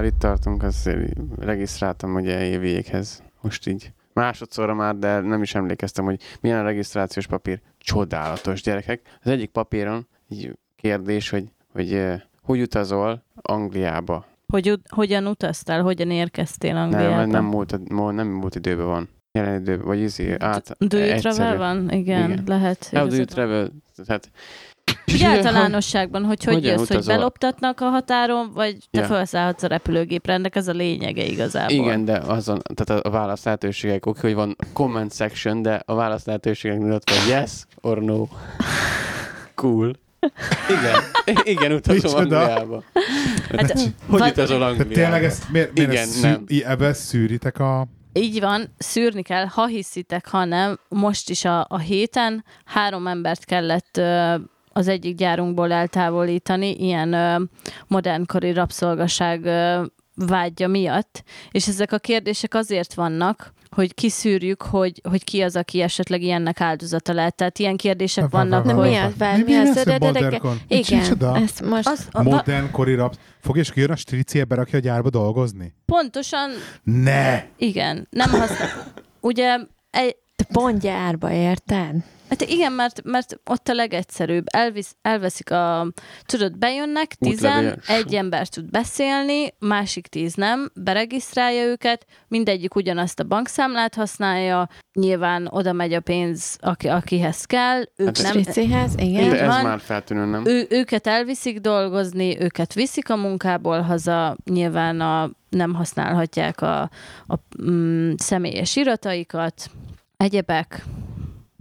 Már itt tartunk, azért regisztráltam ugye évvéghez. Most így másodszorra már, de nem is emlékeztem, hogy milyen a regisztrációs papír. Csodálatos gyerekek. Az egyik papíron így kérdés, hogy, hogy eh, hogy utazol Angliába. Hogy, hogyan utaztál, hogyan érkeztél Angliába? Nem, nem múlt, nem múlt időben van. Jelen időben, vagy izé, át, Do you egyszerű. travel van? Igen, Igen. lehet. How do you travel? Tehát, Úgy általánosságban, hogy hogy Hogyan jössz, hogy beloptatnak a határon, vagy te Ja. felszállhatsz a repülőgépre, ennek ez a lényege igazából. Igen, de azon, tehát a válasz lehetőségek, oké, hogy van comment section, de a válasz lehetőségek ott van yes or no. Cool. Igen, igen, utazom? Angliába. Hát, Hogy van- utazol Angliába? tényleg ezt, miért, miért Igen, ezt nem. i- ebbe szűritek a... Így van, szűrni kell, ha hiszitek, ha nem. Most is a, a héten három embert kellett ö, az egyik gyárunkból eltávolítani, ilyen ö, modernkori rabszolgaság ö, vágya miatt, és ezek a kérdések azért vannak, hogy kiszűrjük, hogy, hogy ki az, aki esetleg ilyennek áldozata lehet. Tehát ilyen kérdések va- vannak, va- Na mi az? Várj, Mi- mi mi az? De- de- de-? Igen, ezt most... Az, a, Modern kori rap. Fog és kijön a strici, berakja a gyárba dolgozni? pontosan, Ne! igen, nem használ. Ugye egy, Te pont gyárba, érted? Hát igen, mert, mert ott a legegyszerűbb. Elvisz, elveszik a... Tudod, bejönnek, tizen, egy ember tud beszélni, másik tíz nem, beregisztrálja őket, mindegyik ugyanazt a bankszámlát használja, nyilván oda megy a pénz, aki, akihez kell, ők Hát nem... Stricihez, igen. De ez van. már feltűnő, nem? Ő, őket elviszik dolgozni, őket viszik a munkából haza, nyilván a, nem használhatják a, a mm, személyes irataikat, egyebek,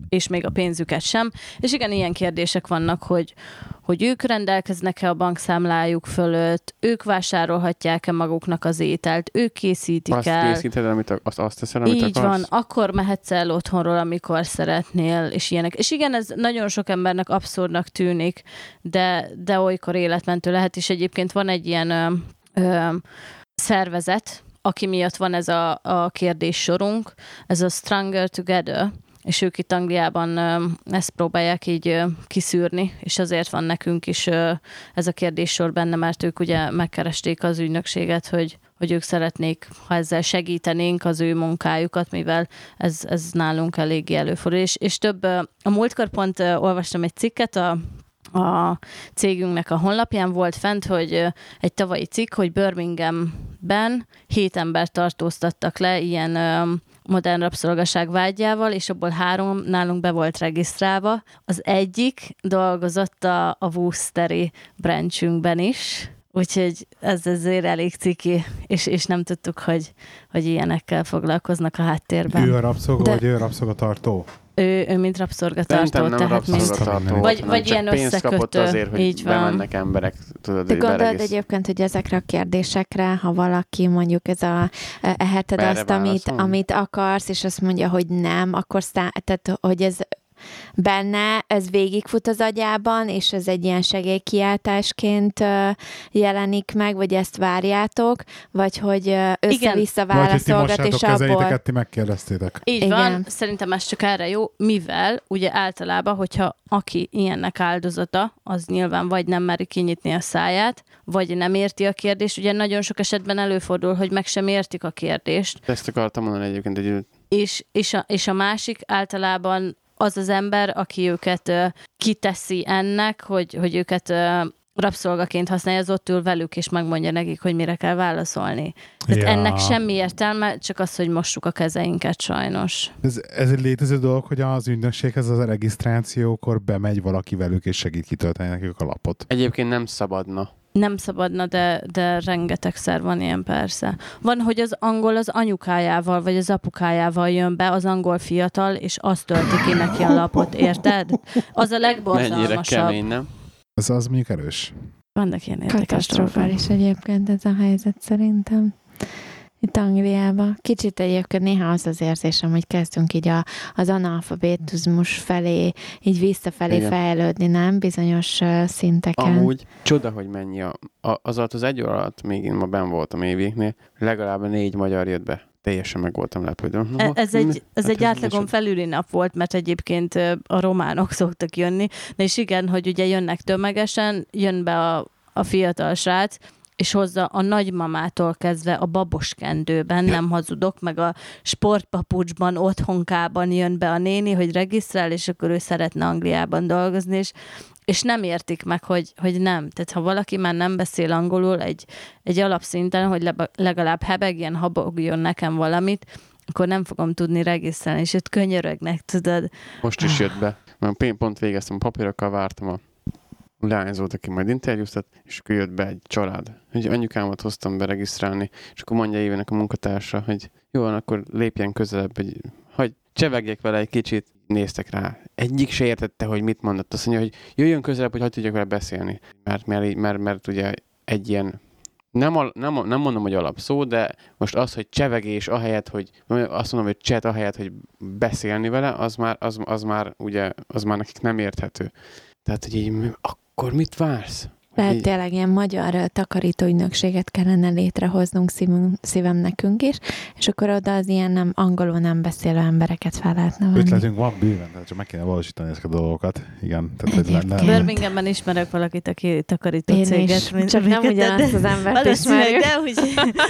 és még a pénzüket sem. És igen, ilyen kérdések vannak, hogy, hogy ők rendelkeznek-e a bankszámlájuk fölött, ők vásárolhatják-e maguknak az ételt, ők készítik Azt el. készíted, amit, azt, azt teszed, amit Így akarsz? van, akkor mehetsz el otthonról, amikor szeretnél, és ilyenek. És igen, ez nagyon sok embernek abszurdnak tűnik, de, de olykor életmentő lehet, és egyébként van egy ilyen ö, ö, szervezet, aki miatt van ez a, a kérdéssorunk, ez a Stronger Together, és ők itt Angliában ezt próbálják így kiszűrni, és azért van nekünk is ez a kérdéssor benne, mert ők ugye megkeresték az ügynökséget, hogy, hogy ők szeretnék, ha ezzel segítenénk az ő munkájukat, mivel ez, ez nálunk eléggé előfordul. És, és több, a múltkor pont olvastam egy cikket a a cégünknek a honlapján volt fent, hogy egy tavalyi cikk, hogy Birminghamben hét embert tartóztattak le ilyen modern rabszolgaság vágyával, és abból három nálunk be volt regisztrálva. Az egyik dolgozott a, a Woosteri branchünkben is, úgyhogy ez azért elég ciki, és, és nem tudtuk, hogy, hogy ilyenekkel foglalkoznak a háttérben. Ő a rabszolga, De- vagy ő a rabszolgatartó? Ő, ő mint rabszolgatartó, nem tehát mint... rabszolgatartó. Vagy- volt, vagy csak ilyen pénzt kapott összekötő. azért, hogy Így van. bemennek emberek, tudod, De gondolod beregisz- egyébként, hogy ezekre a kérdésekre, ha valaki mondjuk ez a e, eheted Merre azt, amit, amit akarsz, és azt mondja, hogy nem, akkor szá- tehát, hogy ez benne, ez végigfut az agyában, és ez egy ilyen segélykiáltásként jelenik meg, vagy ezt várjátok, vagy hogy össze-vissza válaszolgat, és abból... ti megkérdeztétek. Így Igen. van, szerintem ez csak erre jó, mivel ugye általában, hogyha aki ilyennek áldozata, az nyilván vagy nem meri kinyitni a száját, vagy nem érti a kérdést. Ugye nagyon sok esetben előfordul, hogy meg sem értik a kérdést, Ezt akartam mondani egyébként, hogy és, és, a, és a másik általában az az ember, aki őket kiteszi ennek, hogy, hogy őket rabszolgaként használja, az ott ül velük, és megmondja nekik, hogy mire kell válaszolni. Tehát Ja. ennek semmi értelme, csak az, hogy mossuk a kezeinket sajnos. Ez, ez egy létező dolog, hogy az ügynökséghez az a regisztrációkor bemegy valaki velük, és segít kitölteni nekik a lapot. egyébként nem szabadna. Nem szabadna, de, de rengetegszer van ilyen persze. Van, hogy az angol az anyukájával, vagy az apukájával jön be, az angol fiatal, és azt tölti ki neki a lapot, érted? Az a Mennyire legborzalmasabb. kemény, nem? Ez az mondjuk erős. Vannak ilyen érdekes dolgok. Katasztrofális egyébként ez a helyzet szerintem. Itt Angliában. Kicsit egyébként néha az az érzésem, hogy kezdünk így a, az analfabetizmus felé, így visszafelé Igen. fejlődni, nem? Bizonyos ö, szinteken. Amúgy csoda, hogy mennyi a, a, az alatt az egy óra alatt, még én ma ben voltam évéknél, legalább négy magyar jött be. Teljesen meg voltam lepődve. Na, E- Ez mi- egy, ez hát egy átlagon micsoda? felüli nap volt, mert egyébként a románok szoktak jönni, de és igen, hogy ugye jönnek tömegesen, jön be a, a fiatal srác, és hozza a nagymamától kezdve a baboskendőben, nem hazudok, meg a sportpapucsban, otthonkában jön be a néni, hogy regisztrál, és akkor ő szeretne Angliában dolgozni, és és nem értik meg, hogy, hogy nem. Tehát ha valaki már nem beszél angolul egy, egy alapszinten, hogy legalább hebegjen, habogjon nekem valamit, akkor nem fogom tudni regisztrálni, és itt könyörögnek, tudod. Most is jött be. Mert pont végeztem a papírokkal, vártam a leányzót, aki majd interjúztat, és akkor jött be egy család. Hogy anyukámat hoztam be regisztrálni, és akkor mondja évenek a munkatársa, hogy jó akkor lépjen közelebb, hogy, hogy csevegjek vele egy kicsit, néztek rá. Egyik se értette, hogy mit mondott. Azt mondja, hogy jöjjön közelebb, hogy hogy tudjak vele beszélni. Mert, mert, mert, mert, ugye egy ilyen nem, a, nem, nem mondom, hogy alapszó, de most az, hogy csevegés ahelyett, hogy azt mondom, hogy chat ahelyett, hogy beszélni vele, az már, az, az már ugye, az már nekik nem érthető. Tehát, hogy így, akkor mit vársz? Lehet tényleg ilyen magyar takarítóügynökséget kellene létrehoznunk szívünk, szívem nekünk is, és akkor oda az ilyen nem angolul nem beszélő embereket fel lehetne venni. Ötletünk van bőven, tehát csak meg kéne valósítani ezeket a dolgokat. Igen, tehát hogy lenne. Birminghamben ismerek valakit, aki takarító Én céget. Is, mint csak nem ugyanazt az embert ismerjük. De hogy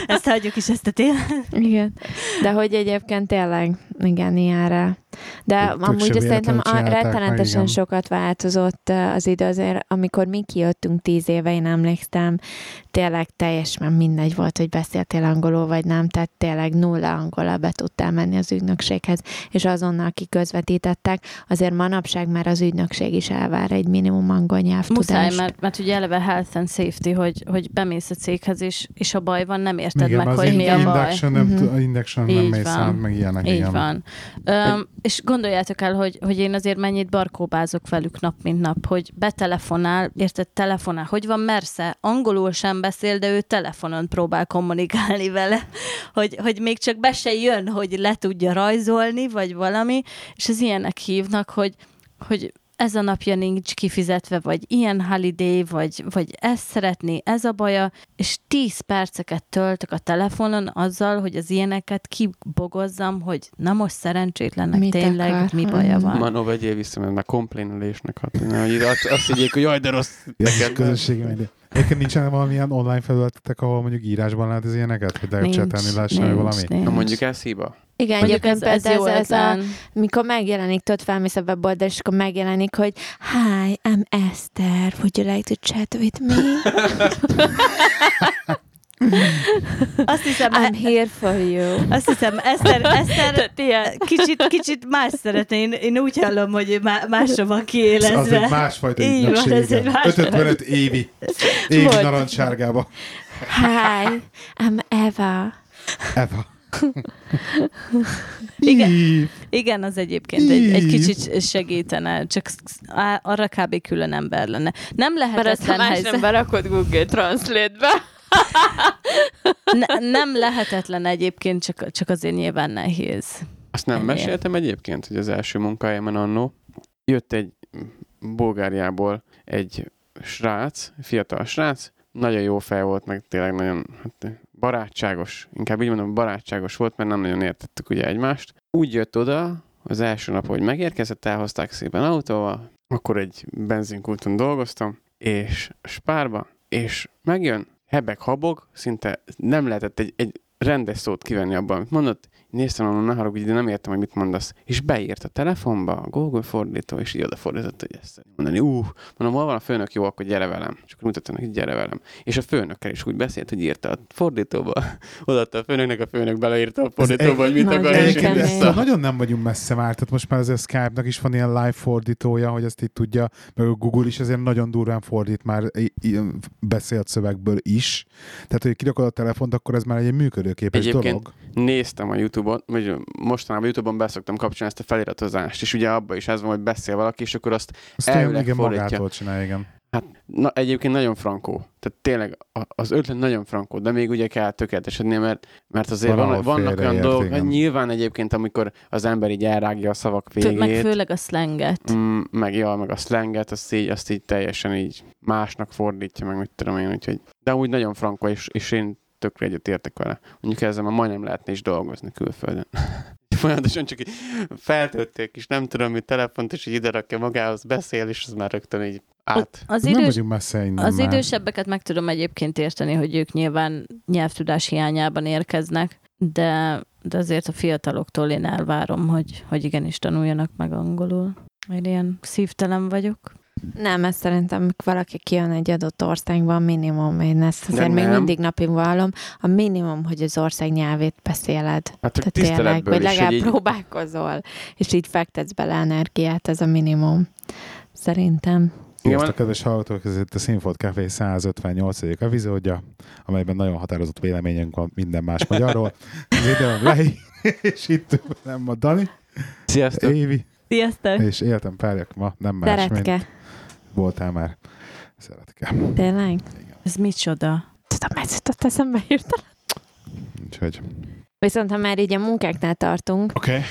ezt hagyjuk is, ezt a témát. Igen, de hogy egyébként tényleg, igen, ilyenre. De Tök amúgy szerintem a, rettenetesen sokat változott az idő azért, amikor mi kijöttünk tíz éve, én emlékszem, tényleg teljesen mindegy volt, hogy beszéltél angolul vagy nem, tehát tényleg nulla angolra be tudtál menni az ügynökséghez, és azonnal, aki közvetítettek, azért manapság már az ügynökség is elvár egy minimum angol nyelvtudást. Muszáj, mert, mert ugye eleve health and safety, hogy, hogy bemész a céghez, és, és a baj van, nem érted igen, meg, hogy mi a baj. Induction, nem, induction nem mész át, meg ilyenek. Így igen. van. Um, és gondoljátok el, hogy, hogy én azért mennyit barkóbázok velük nap, mint nap, hogy betelefonál, érted, telefonál, hogy van Mersze, angolul sem beszél, de ő telefonon próbál kommunikálni vele, hogy, hogy még csak be se jön, hogy le tudja rajzolni, vagy valami, és az ilyenek hívnak, hogy, hogy ez a napja nincs kifizetve, vagy ilyen holiday, vagy, vagy ezt szeretné, ez a baja, és 10 perceket töltök a telefonon azzal, hogy az ilyeneket kibogozzam, hogy na most szerencsétlennek Mit tényleg akar? mi baja van. Manó, vegyél vissza, mert már komplénülésnek hatni. Hogy azt, azt higgyék, hogy jaj, de rossz. Közösségi média. Egyébként nincsen valamilyen online felületetek, ahol mondjuk írásban lehet az ilyeneket, hogy de csetelni lehessen valami? Nincs. Na mondjuk ez hiba. Igen, Mondjuk ez, ez, ez, ez a, mikor megjelenik, tudod, felmész a weboldal, és akkor megjelenik, hogy Hi, I'm Esther, would you like to chat with me? Azt hiszem, I'm here for you. Azt hiszem, Eszter, Eszter kicsit, kicsit más szeretné. Én, én úgy hallom, hogy másra van kiélezve. Az egy másfajta Így van, ez egy más 55 évi, évi narancssárgába. Hi, I'm Eva. Eva. igen, igen, az egyébként egy, egy kicsit segítene, csak arra kb. külön ember lenne. Nem lehetetlen Mert ezt, ha más nem berakod Google Translate-be. Ne, nem lehetetlen egyébként, csak, csak azért nyilván nehéz. Azt nem Ennél. meséltem egyébként, hogy az első munkájában annó jött egy Bulgáriából egy srác, fiatal srác, nagyon jó fej volt, meg tényleg nagyon hát, barátságos, inkább így mondom, barátságos volt, mert nem nagyon értettük ugye egymást. Úgy jött oda az első nap, hogy megérkezett, elhozták szépen autóval, akkor egy benzinkulton dolgoztam, és spárba, és megjön, hebeg-habog, szinte nem lehetett egy, egy rendes szót kivenni abban, amit mondott, néztem, mondom, ne haragudj, de nem értem, hogy mit mondasz. És beírt a telefonba a Google fordító, és így odafordított, hogy ezt mondani. Ú, mondom, hol van a főnök, jó, akkor gyere velem. És akkor mutattam neki, gyere velem. És a főnökkel is úgy beszélt, hogy írta a fordítóba. Odaadta a főnöknek, a főnök beleírta a fordítóba, hogy mit akar, Nagyon nem vagyunk messze már, tehát most már az Skype-nak is van ilyen live fordítója, hogy ezt így tudja, meg a Google is azért nagyon durván fordít már beszélt szövegből is. Tehát, hogy kirakod a telefont, akkor ez már egy működőképes Egyébként dolog. néztem a YouTube-on, vagy mostanában YouTube-on beszoktam kapcsolni ezt a feliratozást, és ugye abban is ez van, hogy beszél valaki, és akkor azt, azt elvileg igen, fordítja. magától csinálja, igen. Hát na, egyébként nagyon frankó. Tehát tényleg az ötlet nagyon frankó, de még ugye kell tökéletesedni, mert, mert azért van, vannak olyan dolgok, hát nyilván egyébként, amikor az ember így elrágja a szavak végét. Meg főleg a slanget. Mm, meg, ja, meg a slanget, azt így, azt így teljesen így másnak fordítja, meg mit tudom én, úgyhogy. De úgy nagyon frankó, és, és én tökre egyet értek vele. Mondjuk ezzel már majdnem lehetne is dolgozni külföldön. Folyamatosan csak így feltölték, és nem tudom, mi telefont, és így ide rakja magához, beszél, és az már rögtön így át. Az, Nem idős, vagyunk messze innen az már. idősebbeket meg tudom egyébként érteni, hogy ők nyilván nyelvtudás hiányában érkeznek, de, de azért a fiataloktól én elvárom, hogy, hogy igenis tanuljanak meg angolul. Én ilyen szívtelen vagyok. Nem, ezt szerintem, amikor valaki kijön egy adott országban, minimum, én ezt azért még nem. mindig napig vallom, a minimum, hogy az ország nyelvét beszéled. Hát csak Tehát tényleg, vagy legalább így, próbálkozol, és így fektetsz bele energiát, ez a minimum. Szerintem. Igen, Sziasztok, kedves hallgatók, ez itt a Színfolt Café 158. epizódja, amelyben nagyon határozott véleményünk van minden más magyarról. Az időm lei, és itt nem a Dani, Sziasztok! Évi, Sziasztok! és életem párjak ma nem más, mint Szeretke. Voltál már szeretke. Tényleg? Ez micsoda? Tudom, ez jutott eszembe hirtelen. Úgyhogy, Viszont ha már így a munkáknál tartunk, oké. Okay.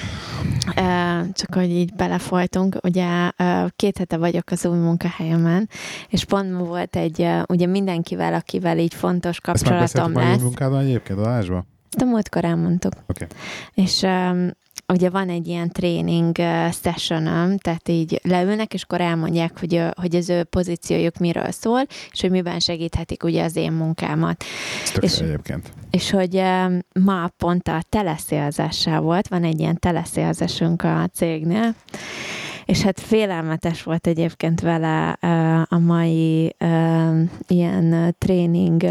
Csak hogy így belefolytunk, ugye két hete vagyok az új munkahelyemen, és pont ma volt egy, ugye mindenkivel, akivel így fontos Ezt kapcsolatom beszéltük már a lesz. munkádon egyébként adásban? Ezt a múltkor elmondtuk. Oké. És ugye van egy ilyen tréning sessionom, tehát így leülnek, és akkor elmondják, hogy, hogy az ő pozíciójuk miről szól, és hogy miben segíthetik ugye az én munkámat. És- egyébként. És hogy ma pont a teleszélzással volt, van egy ilyen teleszélzesünk a cégnél, és hát félelmetes volt egyébként vele a mai ilyen tréning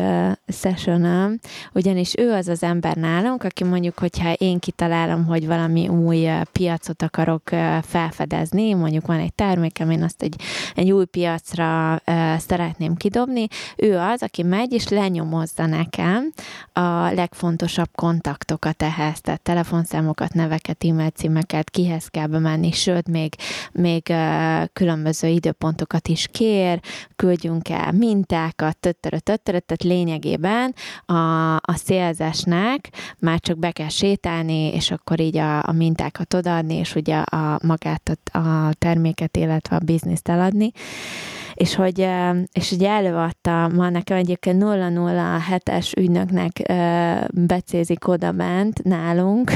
sessionom, ugyanis ő az az ember nálunk, aki mondjuk, hogyha én kitalálom, hogy valami új piacot akarok felfedezni, mondjuk van egy termékem, én azt egy, egy új piacra szeretném kidobni, ő az, aki megy és lenyomozza nekem a legfontosabb kontaktokat ehhez, tehát telefonszámokat, neveket, e-mail címeket, kihez kell bemenni, sőt, még, még különböző időpontokat is kér, küldjünk el mintákat, töttörö, töttörö, tehát lényegében a, a szélzesnek már csak be kell sétálni, és akkor így a, a mintákat odaadni, és ugye a magát, a, a terméket, illetve a bizniszt eladni. És hogy, és ugye előadta ma nekem egyébként 007-es ügynöknek becézik oda bent nálunk,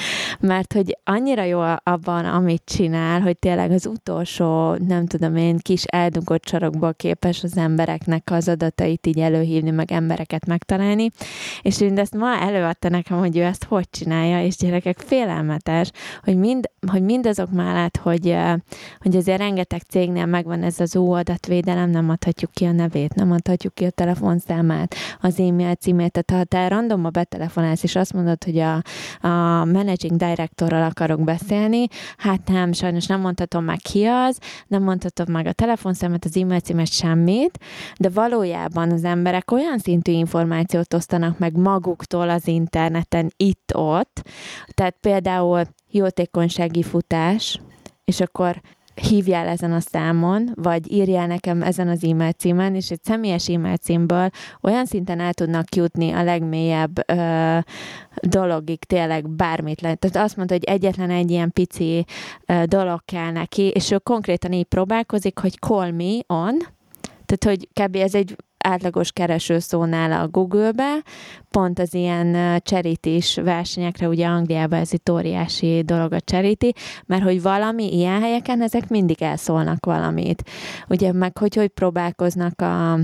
mert hogy annyira jó abban, amit csinál, hogy tényleg az utolsó, nem tudom én, kis eldugott sarokból képes az embereknek az adatait így előhívni, meg embereket megtalálni, és mindezt ma előadta nekem, hogy ő ezt hogy csinálja, és gyerekek félelmetes, hogy, mind, hogy mindazok mellett, hogy, hogy azért rengeteg cégnél megvan ez az ó adatvédelem, nem adhatjuk ki a nevét, nem adhatjuk ki a telefonszámát, az e-mail címét, tehát ha te randomba betelefonálsz, és azt mondod, hogy a, a managing directorral akarok beszélni, hát nem, sajnos nem mondhatom meg ki az, nem mondhatom meg a telefonszámot, az e-mail címet, semmit, de valójában az emberek olyan szintű információt osztanak meg maguktól az interneten, itt-ott, tehát például jótékonysági futás, és akkor hívjál ezen a számon, vagy írjál nekem ezen az e-mail címen, és egy személyes e-mail címből olyan szinten el tudnak jutni a legmélyebb ö, dologig, tényleg bármit lehet. Tehát azt mondta, hogy egyetlen egy ilyen pici ö, dolog kell neki, és ő konkrétan így próbálkozik, hogy call me on, tehát, hogy kb. ez egy átlagos keresőszónál a Google-be, pont az ilyen charity versenyekre, ugye Angliában ez itt óriási dolog a charity, mert hogy valami ilyen helyeken ezek mindig elszólnak valamit. Ugye meg hogy hogy próbálkoznak a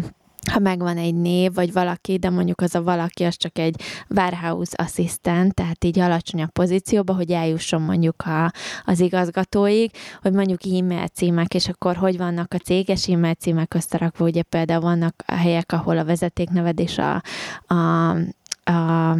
ha megvan egy név, vagy valaki, de mondjuk az a valaki, az csak egy warehouse assistant, tehát így alacsonyabb pozícióba, hogy eljusson mondjuk a, az igazgatóig, hogy mondjuk e-mail címek, és akkor hogy vannak a céges e-mail címek összerakva, ugye például vannak a helyek, ahol a vezetékneved és a, a, a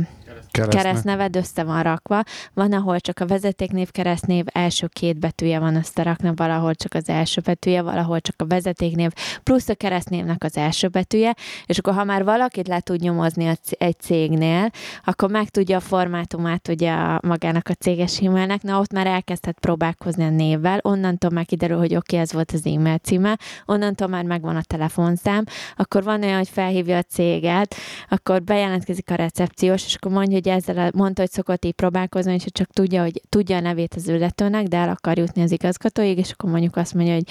Keresztne. keresztneved össze van rakva, van, ahol csak a vezetéknév keresztnév első két betűje van összerakva, valahol csak az első betűje, valahol csak a vezetéknév, plusz a keresztnévnek az első betűje, és akkor ha már valakit le tud nyomozni egy cégnél, akkor meg tudja a formátumát ugye a, magának a céges e-mailnek, na ott már elkezdhet próbálkozni a névvel, onnantól már kiderül, hogy oké, okay, ez volt az e-mail címe, onnantól már megvan a telefonszám, akkor van olyan, hogy felhívja a céget, akkor bejelentkezik a recepciós, és akkor mondja, hogy ezzel mondta, hogy szokott így próbálkozni, és csak tudja, hogy tudja a nevét az illetőnek, de el akar jutni az igazgatóig, és akkor mondjuk azt mondja, hogy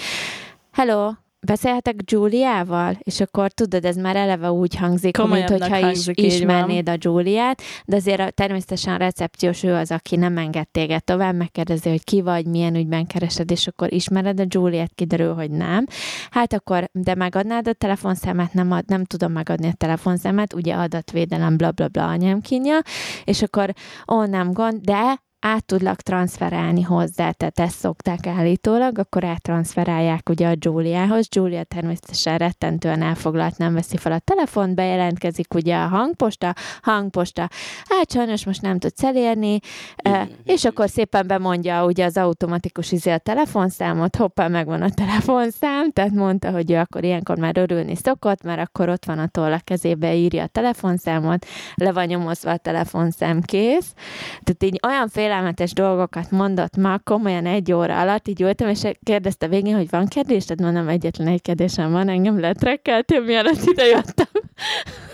hello, beszélhetek Giuliával? És akkor tudod, ez már eleve úgy hangzik, mint hogyha is, ismernéd a Giuliát, de azért a, természetesen a recepciós ő az, aki nem enged téged tovább, megkérdezi, hogy ki vagy, milyen ügyben keresed, és akkor ismered a Giuliát, kiderül, hogy nem. Hát akkor, de megadnád a telefonszámát, nem, ad, nem tudom megadni a telefonszámát, ugye adatvédelem, bla bla bla anyám kínja, és akkor, ó, nem gond, de át tudlak transferálni hozzá, tehát ezt szokták állítólag, akkor áttranszferálják ugye a Giuliához. Giulia természetesen rettentően elfoglalt, nem veszi fel a telefont, bejelentkezik ugye a hangposta, hangposta, hát sajnos most nem tudsz elérni, eh, és akkor szépen bemondja ugye az automatikus izé a telefonszámot, hoppá, megvan a telefonszám, tehát mondta, hogy ő akkor ilyenkor már örülni szokott, mert akkor ott van a toll a kezébe, írja a telefonszámot, le van nyomozva a telefonszám, kész. Tehát így olyan félelmetes dolgokat mondott ma, komolyan egy óra alatt, így ültem, és kérdezte végén, hogy van kérdés, tehát mondom, egyetlen egy kérdésem van, engem letrekkeltél, mielőtt ide jöttem.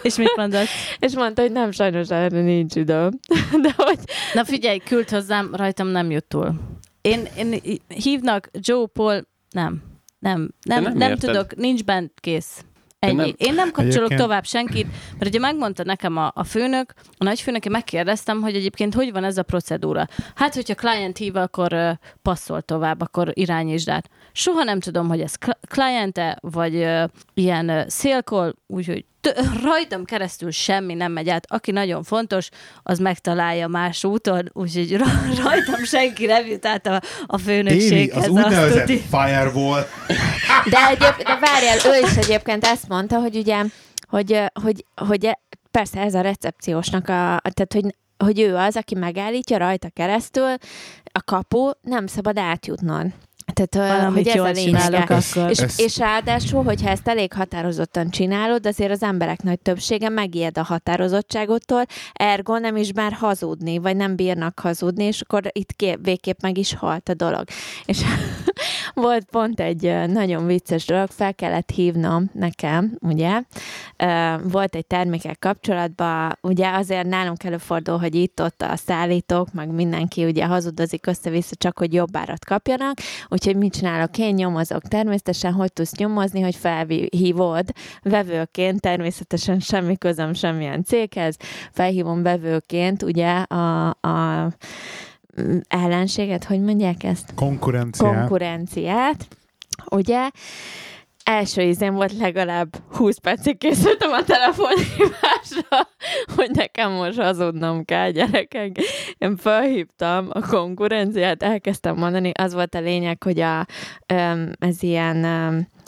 És mit mondott? És mondta, hogy nem, sajnos erre nincs időm. De hogy Na figyelj, küld hozzám, rajtam nem jut túl. Én, én hívnak Joe Paul, nem, nem, nem, nem nem, tudok, nincs bent, kész. Ennyi. nem- én nem kapcsolok Egyébként- tovább senkit, mert ugye megmondta nekem a, a főnök, a nagyfőnök, én megkérdeztem, hogy egyébként hogy van ez a procedúra. Hát, hogyha client hív, akkor uh, passzol tovább, akkor irányítsd át. Soha nem tudom, hogy ez cliente, vagy uh, ilyen uh, szélkol, úgyhogy rajtam keresztül semmi nem megy át. Aki nagyon fontos, az megtalálja más úton, úgyhogy ra- rajtam senki nem jut át a, a főnökséghez. az azt úgynevezett tuti. firewall. De, egyéb, de várjál, ő is egyébként ezt mondta, hogy ugye, hogy, hogy, hogy persze ez a recepciósnak, a, tehát hogy hogy ő az, aki megállítja rajta keresztül, a kapu nem szabad átjutnod. Tehát, Valamit hogy ez jól a csinálok akkor. És, Ezt- és ráadásul, hogyha ezt elég határozottan csinálod, azért az emberek nagy többsége megijed a határozottságottól, ergo nem is bár hazudni, vagy nem bírnak hazudni, és akkor itt ké- végképp meg is halt a dolog. És volt pont egy nagyon vicces dolog, fel kellett hívnom nekem, ugye, volt egy termékek kapcsolatban, ugye azért nálunk előfordul, hogy itt-ott a szállítók, meg mindenki ugye hazudozik össze-vissza, csak hogy jobb árat kapjanak, úgyhogy mit csinálok? Én nyomozok természetesen, hogy tudsz nyomozni, hogy felhívod vevőként, természetesen semmi közöm semmilyen céghez, felhívom vevőként ugye a, a mm, ellenséget, hogy mondják ezt? Konkurenciát. konkurenciát, ugye? Első ízén volt legalább 20 percig készültem a telefonhívásra, hogy nekem most hazudnom kell, gyerekek. Én felhívtam a konkurenciát, elkezdtem mondani, az volt a lényeg, hogy a, ez ilyen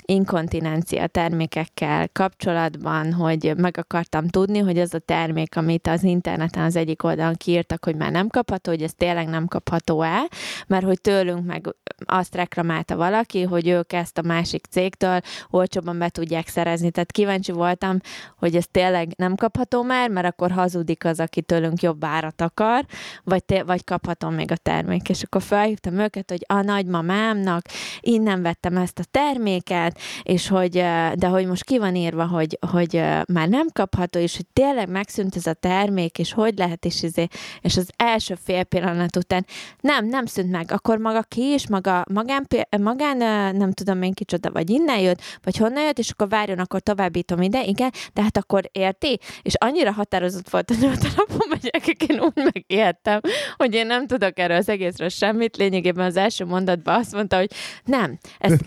inkontinencia termékekkel kapcsolatban, hogy meg akartam tudni, hogy az a termék, amit az interneten az egyik oldalon kiírtak, hogy már nem kapható, hogy ez tényleg nem kapható el, mert hogy tőlünk meg azt reklamálta valaki, hogy ők ezt a másik cégtől olcsóban be tudják szerezni. Tehát kíváncsi voltam, hogy ez tényleg nem kapható már, mert akkor hazudik az, aki tőlünk jobb árat akar, vagy, té- vagy kaphatom még a termék. És akkor felhívtam őket, hogy a nagymamámnak innen vettem ezt a terméket, és hogy, de hogy most ki van írva, hogy, hogy már nem kapható, és hogy tényleg megszűnt ez a termék, és hogy lehet, és, izé, és az első fél pillanat után nem, nem szűnt meg, akkor maga ki is, maga magán, magán nem tudom én kicsoda, vagy innen jött, vagy honnan jött, és akkor várjon, akkor továbbítom ide, igen, de hát akkor érti? És annyira határozott volt a nőtelefon, hogy gyerekek, én úgy megijedtem, hogy én nem tudok erről az egészről semmit, lényegében az első mondatban azt mondta, hogy nem,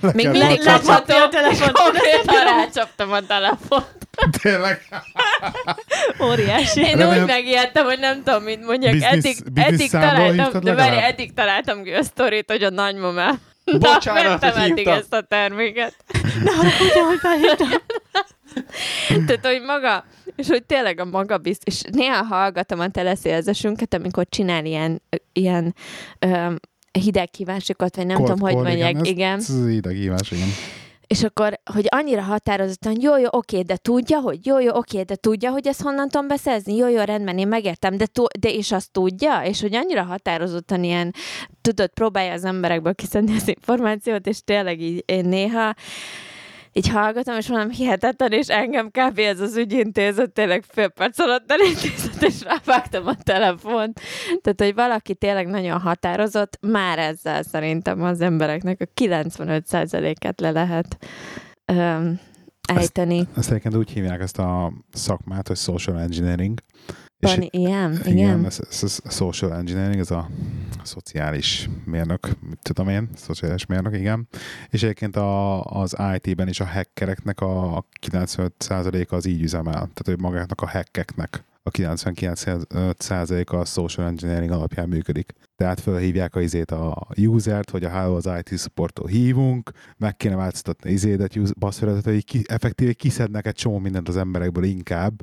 Le még kell kapható, a telefont. konkrétan rácsaptam a telefont. Tényleg. Óriási. Én Remélem- úgy megijedtem, hogy nem tudom, mit mondjak. Business- eddig, business eddig számról találtam, de várj, eddig találtam ki a sztorit, hogy a nagymamám Bocsánat, hogy eddig ezt a terméket. Na, hogy hogy felhívtam. Tehát, hogy maga, és hogy tényleg a maga bizt, és néha hallgatom a teleszélzesünket, amikor csinál ilyen, ilyen ö, hideg kívásokat, vagy nem Cold tudom, hogy mondják, ez- igen. Ez hideg hívás, igen. És akkor, hogy annyira határozottan, jó, jó, oké, de tudja, hogy jó, jó, oké, de tudja, hogy ezt honnan tudom beszerzni, jó, jó, rendben, én megértem, de, tu- de és azt tudja, és hogy annyira határozottan ilyen, tudod, próbálja az emberekből kiszedni az információt, és tényleg így én néha így hallgatom, és mondom, hihetetlen, és engem kb. ez az ügyintézet tényleg fél perc alatt elintézett, és rávágtam a telefont. Tehát, hogy valaki tényleg nagyon határozott, már ezzel szerintem az embereknek a 95%-et le lehet öm, ejteni. Ezt egyébként úgy hívják ezt a szakmát, hogy social engineering. És Van ilyen? igen, Igen. ez, ez, ez a social engineering, ez a szociális mérnök, mit tudom én, szociális mérnök, igen. És egyébként a, az IT-ben is a hackereknek a 95%-a az így üzemel. Tehát, hogy magáknak a hackeknek a 99%-a a social engineering alapján működik. Tehát felhívják a izét a usert, hogy a háló az IT supporttól hívunk, meg kéne változtatni izédet, passwordot, hogy ki, effektíve kiszednek egy csomó mindent az emberekből inkább,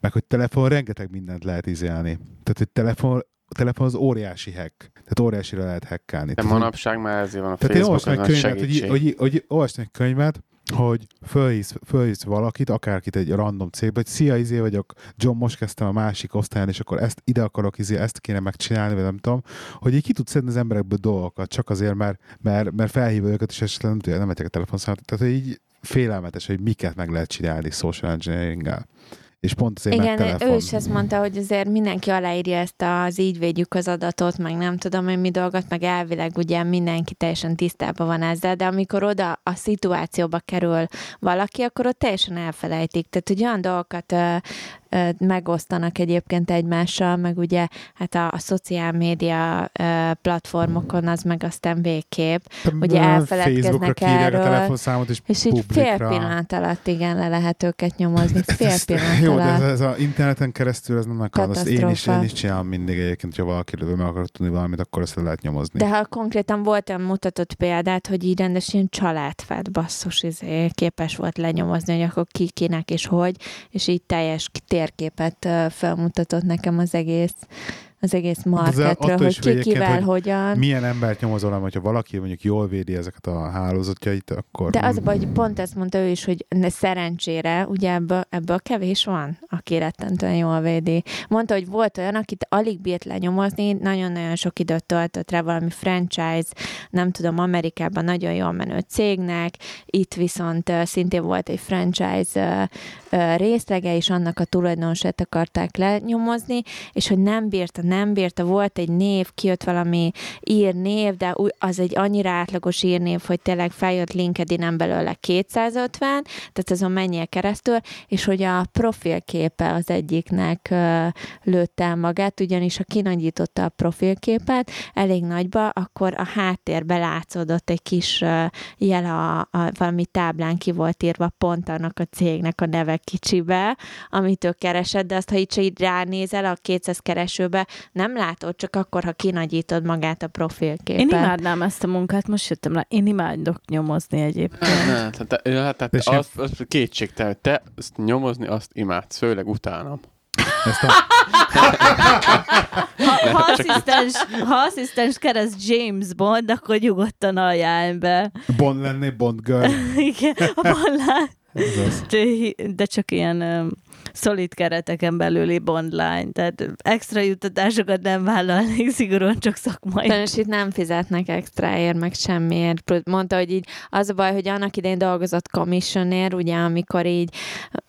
meg hogy telefon rengeteg mindent lehet izélni. Tehát, hogy telefon, a telefon az óriási hack. Tehát óriásira lehet hackelni. De manapság már ezért van a tehát én olvastam egy könyvet, hogy, hogy, hogy, olvastam egy könyvet, hogy fölhívsz, fölhívsz valakit, akárkit egy random cégbe, hogy szia, izé vagyok, John, most kezdtem a másik osztályon, és akkor ezt ide akarok, izé, ezt kéne megcsinálni, vagy nem tudom, hogy így ki tudsz szedni az emberekből dolgokat, csak azért, mert, mert, mert felhívja őket, és esetleg nem tudja, nem a telefonszámot. Tehát, így félelmetes, hogy miket meg lehet csinálni social engineering-gel. És pont azért, Igen, telefon. ő is ezt mondta, hogy azért mindenki aláírja ezt az így védjük az adatot, meg nem tudom én mi dolgot, meg elvileg ugye mindenki teljesen tisztában van ezzel, de amikor oda a szituációba kerül valaki, akkor ott teljesen elfelejtik. Tehát, hogy olyan dolgokat megosztanak egyébként egymással, meg ugye hát a, a szociál média platformokon az meg aztán végképp. ugye elfeledkeznek erről, a telefonszámot, és, És így fél publikra. pillanat alatt igen, le lehet őket nyomozni. Fél pillanat Jó, de ez, ez a interneten keresztül ez nem akar. Azt én is, én is csinálom mindig egyébként, hogyha valaki meg akar tudni valamit, akkor ezt le lehet nyomozni. De ha konkrétan volt olyan mutatott példát, hogy így rendes ilyen családfát basszus izé, képes volt lenyomozni, hogy akkor ki, kinek és hogy, és így teljes térképet felmutatott nekem az egész az egész marketről, attól hogy ki kivel, hogy hogyan. Milyen embert nyomozol, hogyha valaki mondjuk jól védi ezeket a hálózatjait, akkor... De az hogy pont ezt mondta ő is, hogy ne- szerencsére, ugye ebből, ebből kevés van, aki rettentően jól védi. Mondta, hogy volt olyan, akit alig bírt lenyomozni, nagyon-nagyon sok időt töltött rá valami franchise, nem tudom, Amerikában nagyon jól menő cégnek, itt viszont szintén volt egy franchise részlege, és annak a tulajdonosát akarták lenyomozni, és hogy nem bírta, nem bírta, volt egy név, kijött valami írnév, de az egy annyira átlagos írnév, hogy tényleg feljött LinkedIn-en belőle 250, tehát azon menjél keresztül, és hogy a profilképe az egyiknek ö, lőtt el magát, ugyanis ha kinagyította a profilképet elég nagyba, akkor a háttérbe látszódott egy kis jel a, a valami táblán ki volt írva pont annak a cégnek a neve kicsibe, amit ő keresett, de azt, ha így, így ránézel a 200 keresőbe, nem látod, csak akkor, ha kinagyítod magát a profilképet. Én imádnám ezt a munkát, most jöttem le. Én imádok nyomozni egyébként. Ne, tehát, te- ja, hát, tehát És én- az, az kétségtelen, hogy te azt nyomozni, azt imádsz, főleg utánam. Ezt a, Ha, ha, asszisztens, ha asszisztens kereszt James Bond, akkor nyugodtan ajánl be. Bond lenné, Bond girl. Igen, a az. De- De csak ilyen um, szolid kereteken belüli bondlány, tehát extra juttatásokat nem vállalnék, szigorúan csak szakmai. Sajnos itt nem fizetnek extraért, meg semmiért. Mondta, hogy így az a baj, hogy annak idején dolgozott commissionér, ugye, amikor így,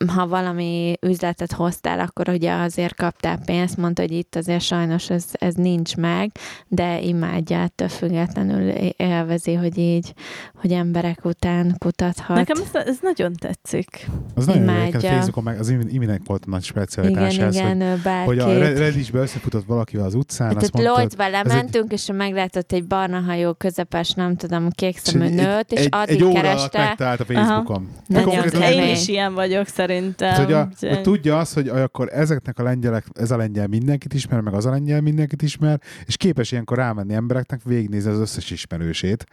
ha valami üzletet hoztál, akkor ugye azért kaptál pénzt. Mondta, hogy itt azért sajnos ez, ez nincs meg, de imádja ettől függetlenül élvezi, hogy így, hogy emberek után kutathat. Nekem ez, ez nagyon tetszik. Az nagyon jó, Facebookon meg az Imi- Iminek volt a nagy igen, specialitás ez, igen, ő hogy, hogy a bárkét. Red- Redditchbe összefutott valakivel az utcán, Hát azt mondta, Lloydsba lementünk, és meglátott egy barna hajó közepes, nem tudom, kék szemű egy- nőt, és egy, addig egy óra alatt kereste. megtalált a Facebookon. Kemény. Én is ilyen vagyok szerintem. Hát, hogy, a, hogy tudja azt, hogy akkor ezeknek a lengyelek, ez a lengyel mindenkit ismer, meg az a lengyel mindenkit ismer, és képes ilyenkor rámenni embereknek, végignézni az összes ismerősét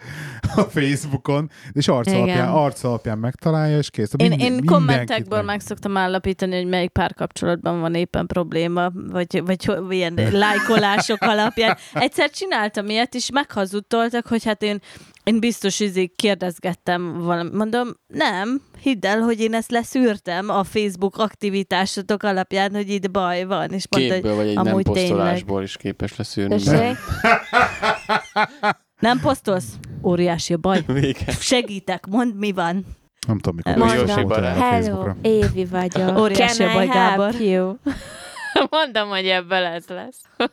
a Facebookon, és arc Igen. alapján, arc alapján megtalálja, és kész. Én, én kommentekből meg- meg szoktam állapítani, hogy melyik párkapcsolatban van éppen probléma, vagy, vagy ilyen lájkolások alapján. Egyszer csináltam ilyet, és meghazudtoltak, hogy hát én, én biztos izé kérdezgettem valami. Mondom, nem, hidd el, hogy én ezt leszűrtem a Facebook aktivitásotok alapján, hogy itt baj van. És mondta, hogy Képből vagy egy nem amúgy posztolásból is képes leszűrni. Nem posztolsz? Óriási a baj. Vége. Segítek, mondd, mi van. Nem tudom, mikor Mondom. Hello, Facebookra. Évi vagyok. Óriási Can I Gábor. you? Mondom, hogy ebből ez lesz.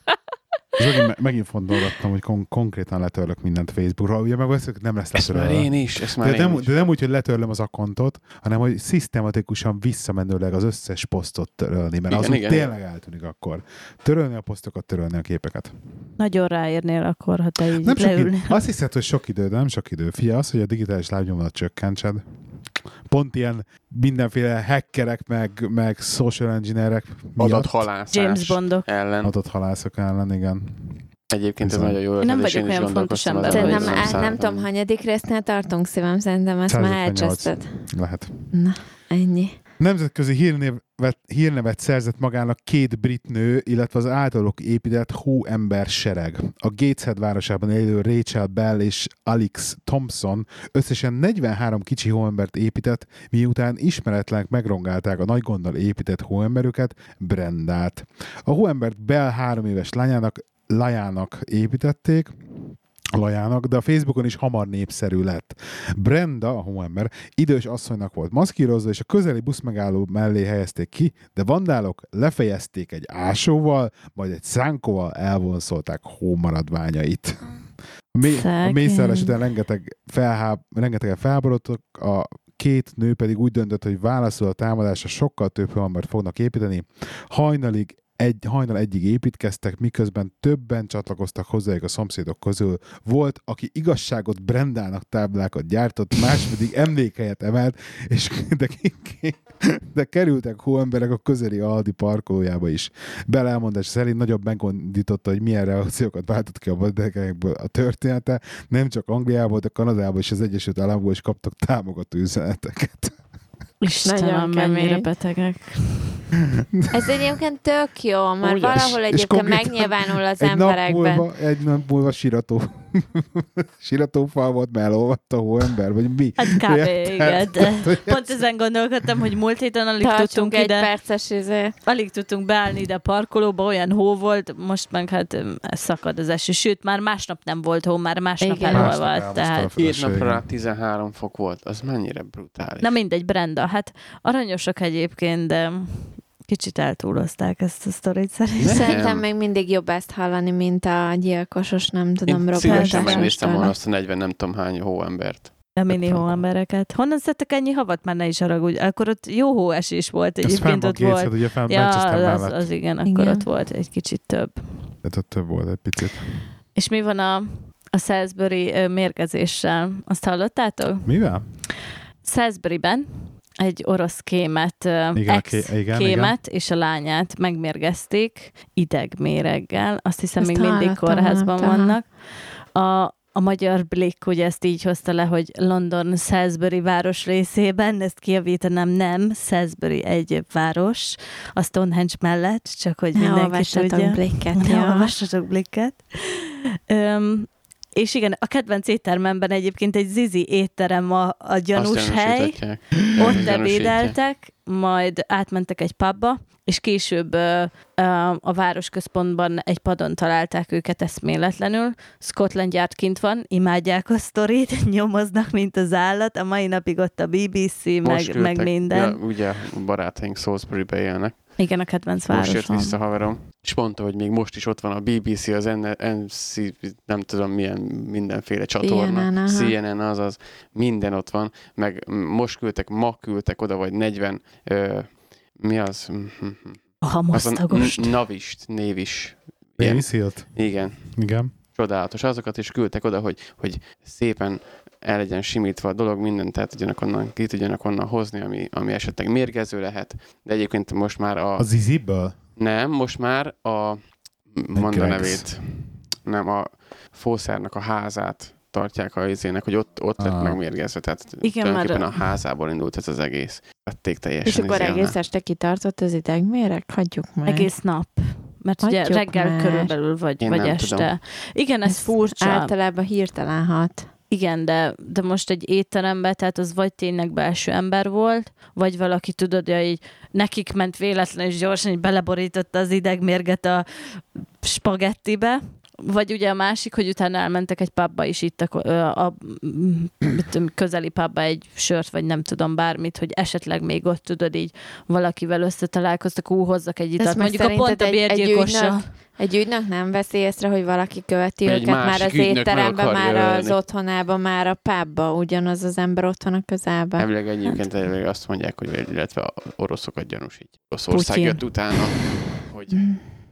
Megint, me- megint fontolgattam, hogy kon- konkrétan letörlök mindent Facebookról. Ugye meg valószínűleg nem lesz Ezt már letörölve. én is, ezt már De én nem, is. de nem úgy, hogy letörlöm az akkontot, hanem hogy szisztematikusan visszamenőleg az összes posztot törölni, mert Igen, az igen, tényleg eltűnik akkor. Törölni a posztokat, törölni a képeket. Nagyon ráérnél akkor, ha te így Nem sok idő, leülnél. azt hiszed, hogy sok idő, de nem sok idő. Fia, az, hogy a digitális lábnyomat csökkentsed, pont ilyen mindenféle hackerek, meg, meg social engineerek miatt Adathalászás James Bondok. ellen. adott halászok ellen, igen. Egyébként ez nagyon jó Én nem ötlet, és vagyok olyan fontos ember, Szerintem, nem, nem számítom. tudom, hanyadik résznél tartunk szívem, szerintem ezt már 158. elcseszted. Lehet. Na, ennyi. Nemzetközi hírnevet, hírnevet szerzett magának két brit nő, illetve az általuk épített hóember sereg. A Gateshead városában élő Rachel Bell és Alex Thompson összesen 43 kicsi hóembert épített, miután ismeretlenek megrongálták a nagy gonddal épített hóemberüket, Brendát. A hóembert Bell három éves lányának, Lajának építették, Lajának, de a Facebookon is hamar népszerű lett. Brenda, a hóember, idős asszonynak volt maszkírozva, és a közeli buszmegálló mellé helyezték ki, de vandálok lefejezték egy ásóval, majd egy szánkóval elvonszolták hómaradványait. A, mély, a Szegény. mészárlás után rengeteg felháb, rengetegen felborodtak, a két nő pedig úgy döntött, hogy válaszol a támadásra sokkal több hóembert fognak építeni. Hajnalig egy, hajnal egyig építkeztek, miközben többen csatlakoztak hozzájuk a szomszédok közül. Volt, aki igazságot Brendának táblákat gyártott, más pedig emlékhelyet emelt, és de, de kerültek hóemberek a közeli Aldi parkolójába is. Belelmondás szerint nagyobb meggondította, hogy milyen reakciókat váltott ki a vadegekből a története. Nem csak Angliából, de Kanadából és az Egyesült Államokból is kaptak támogató üzeneteket. Istenem, mennyire betegek. Ez egyébként tök jó, mert Úgy, valahol egyébként megnyilvánul az egy nap, emberekben. múlva, egy nap múlva sirató, siratófal volt, mert elolvadt a hóember, vagy mi? Hát kb. Érted? igen, pont ezen gondolkodtam, hogy múlt héten alig tudtunk Tartsunk egy ide, perces izé. alig tudtunk beállni ide a parkolóba, olyan hó volt, most meg hát szakad az eső. Sőt, már másnap nem volt hó, már másnap Igen. elolvadt, tehát Két napra rá 13 fok volt. Az mennyire brutális. Na mindegy, Brenda, hát aranyosak egyébként, de kicsit eltúlozták ezt a sztorit szerintem. Szerintem még mindig jobb ezt hallani, mint a gyilkosos, nem tudom, Én szívesen megnéztem volna azt a 40 nem tudom hány hóembert. A mini hóembereket. Honnan szedtek ennyi havat? Már ne is haragudj. Akkor ott jó hóesés volt Ez egyébként van ott volt. kétszer, ugye fenn Ja, az, mellett. az igen, akkor Igen. ott volt egy kicsit több. Tehát ott több volt egy picit. És mi van a, a Salisbury mérgezéssel? Azt hallottátok? Mivel? Salisburyben egy orosz kémet, Igen, ex ké- igen, kémet és a lányát megmérgezték idegméreggel. Azt hiszem, Ezt még mindig kórházban vannak. A, a magyar Blick ugye ezt így hozta le, hogy London Salisbury város részében, ezt kijavítanám, nem, Salisbury egy város, a Stonehenge mellett, csak hogy Ne mindenki olvassatok tudja. blikket, Ne jó? olvassatok blikket. Öm, és igen, a kedvenc éttermemben egyébként egy Zizi étterem a, a gyanús hely. Ott ebédeltek, majd átmentek egy pubba, és később ö, ö, a városközpontban egy padon találták őket eszméletlenül. Scotland Yard kint van, imádják a sztorit, nyomoznak, mint az állat. A mai napig ott a BBC, meg, Most meg küldtek- minden. Ja, ugye barátaink Salisbury-be élnek. Igen, a kedvenc Most jött városom. vissza haverom, és mondta, hogy még most is ott van a BBC, az NC, nem tudom milyen mindenféle csatorna, CNN. CNN, azaz, minden ott van, meg most küldtek, ma küldtek oda, vagy 40, ö, mi az? A Az a hamasztagost. navist, névis. Sealt? igen, Igen. csodálatos. Azokat is küldtek oda, hogy, hogy szépen el legyen simítva a dolog, mindent el tudjanak onnan, ki tudjanak onnan hozni, ami, ami esetleg mérgező lehet. De egyébként most már a... Az Iziből? Nem, most már a... Mond a nevét. Nem, a Fószernak a házát tartják a izének, hogy ott, ott lett Ah. megmérgezve. Tehát Igen, tulajdonképpen már- a házából indult ez az egész. Vették teljesen. És akkor izé alá. egész este kitartott az idegméreg? Hagyjuk meg. Egész nap. Mert ugye Hagyjuk reggel meg. körülbelül vagy, Én vagy nem este. tudom. Igen, ez, furcsa. Általában hirtelen hat. Igen, de, de most egy étteremben, tehát az vagy tényleg belső ember volt, vagy valaki tudod, hogy így nekik ment véletlen, és gyorsan így beleborította az idegmérget a spagettibe, vagy ugye a másik, hogy utána elmentek egy pubba is itt a, a, a közeli pubba egy sört, vagy nem tudom bármit, hogy esetleg még ott tudod így valakivel összetalálkoztak, ú, hozzak egy itat. Mondjuk a pont a bérgyilkossal. Egy ügynök nem veszi észre, hogy valaki követi Egy őket már az étteremben, már az otthonában, már a pubba, ugyanaz az ember ott van a közelben. Elvileg egyébként elvileg azt mondják, hogy illetve a oroszokat gyanúsítják. Oroszország Putyin. jött utána, hogy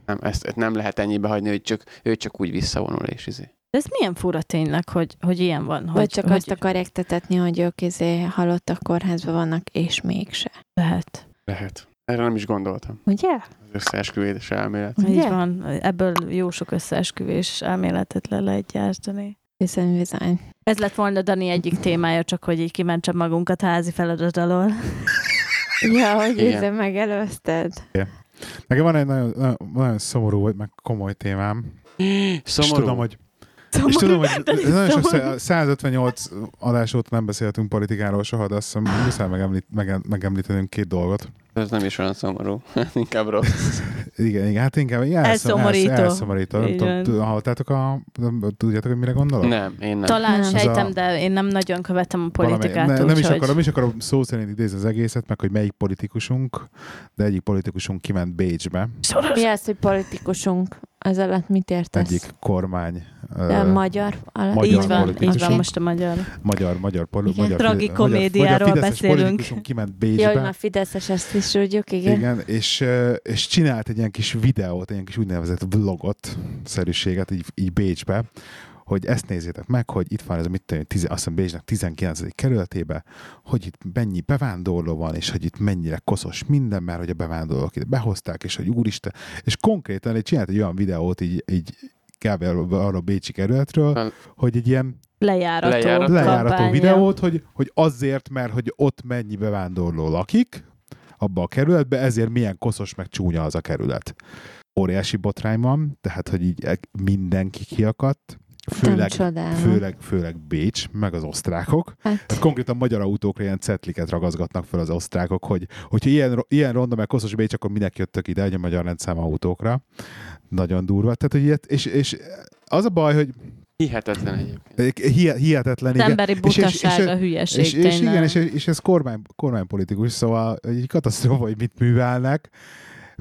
nem, ezt, ezt nem lehet ennyibe hagyni, hogy csak, ő csak úgy visszavonul és izé. De ez milyen fura tényleg, hogy, hogy ilyen van. Vagy hogy, csak hogy azt akarják tetetni, hogy ők izé halottak kórházban vannak, és mégse. lehet. Lehet. Erre nem is gondoltam. Ugye? Az összeesküvés elmélet. Így Ugye? van. Ebből jó sok összeesküvés elméletet le lehet gyártani. Bizony, bizony. Ez lett volna Dani egyik témája, csak hogy így kimentsem magunkat házi feladat alól. Ja, hogy Igen. ezzel megelőzted. Nekem van egy nagyon, nagyon, nagyon szomorú, meg komoly témám. És Szomorú. tudom, hogy Szomorú, És tudom, hogy Dani, nagyon sok szomorú. 158 adás óta nem beszéltünk politikáról soha, de azt hiszem muszáj megemlít, mege, megemlítenünk két dolgot. Ez nem is olyan szomorú. Inkább rossz. Igen, igen, hát inkább elszom- Elszomorító. elsz- elszomorító. Nem tudom, hallottátok a... Tudjátok, hogy mire gondolok? Nem, én nem. Talán Nem. sejtem, Ez a- de én nem nagyon követem a politikát, ne, nem, is úgyhogy... akarom, nem is akarom szó szerint idézni az egészet, meg hogy melyik politikusunk, de egyik politikusunk kiment Bécsbe, Soros. Mi az, hogy politikusunk? Az alatt mit értesz? egyik kormány, De ö, magyar alatt? Magyar Így van, így van most a magyar. magyar, magyar, poli, Igen. magyar, Tragikomédiáról magyar, beszélünk. kiment Bécsbe, már Fideszes ezt is tudjuk, igen. Igen, és, és csinált egy ilyen kis videót, egy ilyen kis úgynevezett vlogot, szerűséget így, így Bécsbe, hogy ezt nézzétek meg, hogy itt van ez a mit tudom, én, tize, azt hiszem Bécsnek 19. kerületébe, hogy itt mennyi bevándorló van, és hogy itt mennyire koszos minden, mert hogy a bevándorlók ide behozták, és hogy úristen, és konkrétan egy csinált egy olyan videót így, így kb. arra a Bécsi kerületről, hogy egy ilyen Lejárató, Lejárató. lejárató kampánya. videót, hogy, hogy azért, mert hogy ott mennyi bevándorló lakik, abba a kerületbe, ezért milyen koszos meg csúnya az a kerület. Óriási botrány van, tehát, hogy így e- mindenki kiakadt, főleg, főleg, főleg Bécs, meg az osztrákok. Hát, Tehát konkrétan magyar autókra ilyen cetliket ragazgatnak fel az osztrákok, hogy hogyha ilyen, ilyen ronda meg koszos Bécs, akkor minek jöttök ide, hogy a magyar rendszám autókra. Nagyon durva. Tehát, hogy ilyet, és, és az a baj, hogy Hihetetlen egyébként. hi- hihetetlen, Az igen. emberi És- és- és- butaság, a hülyeség És, és tényleg. igen, és, és ez kormány, kormánypolitikus, szóval egy katasztrófa, hogy mit művelnek.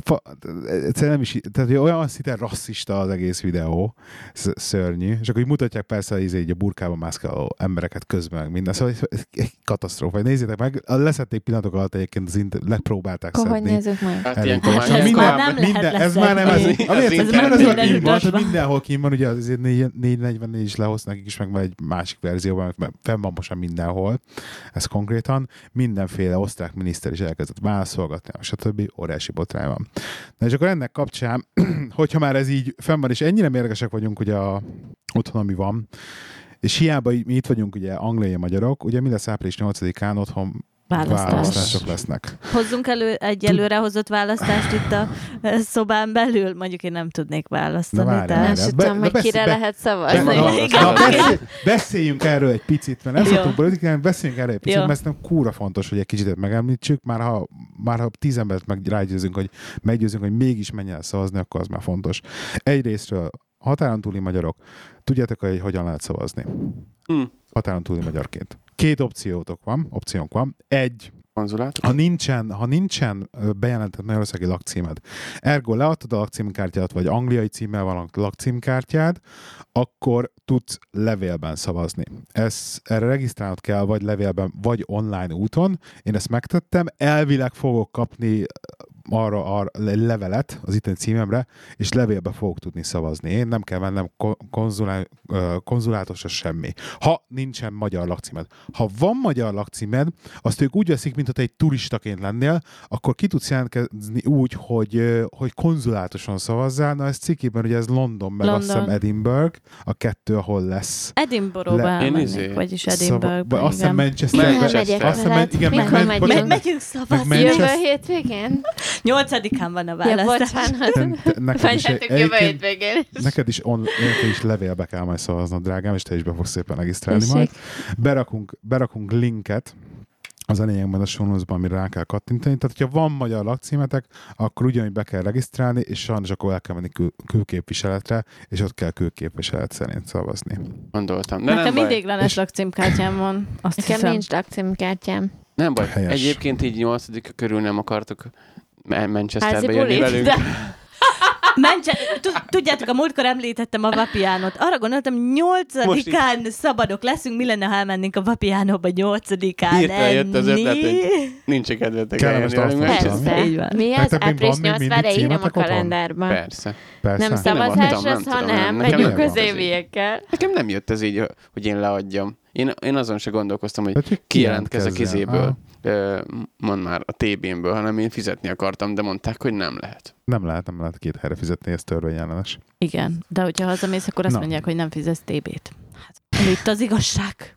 Fa, egyszerűen nem is, tehát hogy olyan szinte rasszista az egész videó, sz- szörnyű, és akkor így mutatják persze izé, így a burkában mászkáló embereket közben, meg minden, szóval ez egy katasztrófa. Nézzétek meg, leszették pillanatok alatt egyébként az int- lepróbálták akkor hogy szedni. nézzük meg? Hát ilyenkor már Ez minden, már nem lehet minden, ez már nem, ez, Ez ez, már minden kín van, mindenhol kín van, ugye azért 444 is lehoz nekik is, meg van egy másik verzióban, meg fenn van most már mindenhol. Ez konkrétan mindenféle osztrák miniszter is elkezdett válaszolgatni, stb. óriási botrány van. Na és akkor ennek kapcsán, hogyha már ez így fenn van, és ennyire mérgesek vagyunk ugye a, otthon, ami van, és hiába mi itt vagyunk ugye angliai magyarok, ugye mi lesz április 8-án otthon Választás. választások lesznek. Hozzunk elő egy előrehozott választást itt a eh, szobán belül? Mondjuk én nem tudnék választani. Na, tehát- Nem Be- tudom, hogy kire be- lehet szavazni. na, Igen, na, igen. beszél, beszéljünk erről egy picit, mert nem szoktunk politikán, beszéljünk erről egy picit, Jó. mert ez nem kúra fontos, hogy egy kicsit megemlítsük, már ha, már ha tíz embert meg rágyőzünk, hogy meggyőzünk, hogy mégis menjen el szavazni, akkor az már fontos. Egyrésztről határon túli magyarok, tudjátok, hogy hogyan lehet szavazni? Hm. Határon túli magyarként. Két opciótok van, opciónk van. Egy, Konzulátor? ha nincsen, ha nincsen bejelentett Magyarországi lakcímed, ergo leadtad a lakcímkártyát, vagy angliai címmel van a lakcímkártyád, akkor tudsz levélben szavazni. Ez, erre regisztrálnod kell, vagy levélben, vagy online úton. Én ezt megtettem, elvileg fogok kapni arra a levelet az itteni címemre, és levélbe fogok tudni szavazni. Én nem kell vennem ko- konzulá, konzulátosra semmi. Ha nincsen magyar lakcímed. Ha van magyar lakcímed, azt ők úgy veszik, mint hogy egy turistaként lennél, akkor ki tudsz jelentkezni úgy, hogy, hogy konzulátosan szavazzál. Na ez cikkében, ugye ez London, meg London. azt hiszem Edinburgh, a kettő, ahol lesz. Edinburghba Le- elmennék, izé- vagyis Szava- Edinburghba, azt hiszem igen. Manchester. Azt hiszem, igen, meg- meg-. Meg, megyünk szavazni. Jövő Manchester- hétvégén? Nyolcadikán van a Ja, választás. bocsánat. Te- te- neked is, jövő neked is, on, neked is levélbe kell majd szavaznod, drágám, és te is be fogsz szépen regisztrálni Tessék. majd. Berakunk, berakunk linket az a lényegben a show amire rá kell kattintani. Tehát, hogyha van magyar lakcímetek, akkor ugyanúgy be kell regisztrálni, és sajnos akkor el kell menni kül- külképviseletre, és ott kell külképviselet szerint szavazni. Gondoltam. De Nekem mindig lenes lakcímkártyám van. Azt Nekem hiszem. nincs lakcímkártyám. Nem baj. Helyes. Egyébként így nyolcadik körül nem akartok Manchesterbe jönni velünk. de- Mencse, tudjátok, a múltkor említettem a Vapiánot. Arra gondoltam, nyolcadikán szabadok leszünk, mi lenne, ha elmennénk a Vapiánóba nyolcadikán Hirtelen jött az ötlet, hogy Nincs kedvetek Kellemes. Persze. Így van. Mi? Nektek még Április van még 8 mindig várja, írom a kalendárban. Persze. Persze. Nem nem tudom, hanem nekem megyünk nem az van. éviekkel. Nekem nem jött ez így, hogy én leadjam. Én, én azon se gondolkoztam, hogy hogy kijelentkezek izéből, Ah, mond már a TB-ből, hanem én fizetni akartam, de mondták, hogy nem lehet. Nem lehet, nem lehet két helyre fizetni, ez törvényellenes. Igen, de hogyha hazamész, akkor azt Na. mondják, hogy nem fizetsz TB-t. Hát, itt az igazság.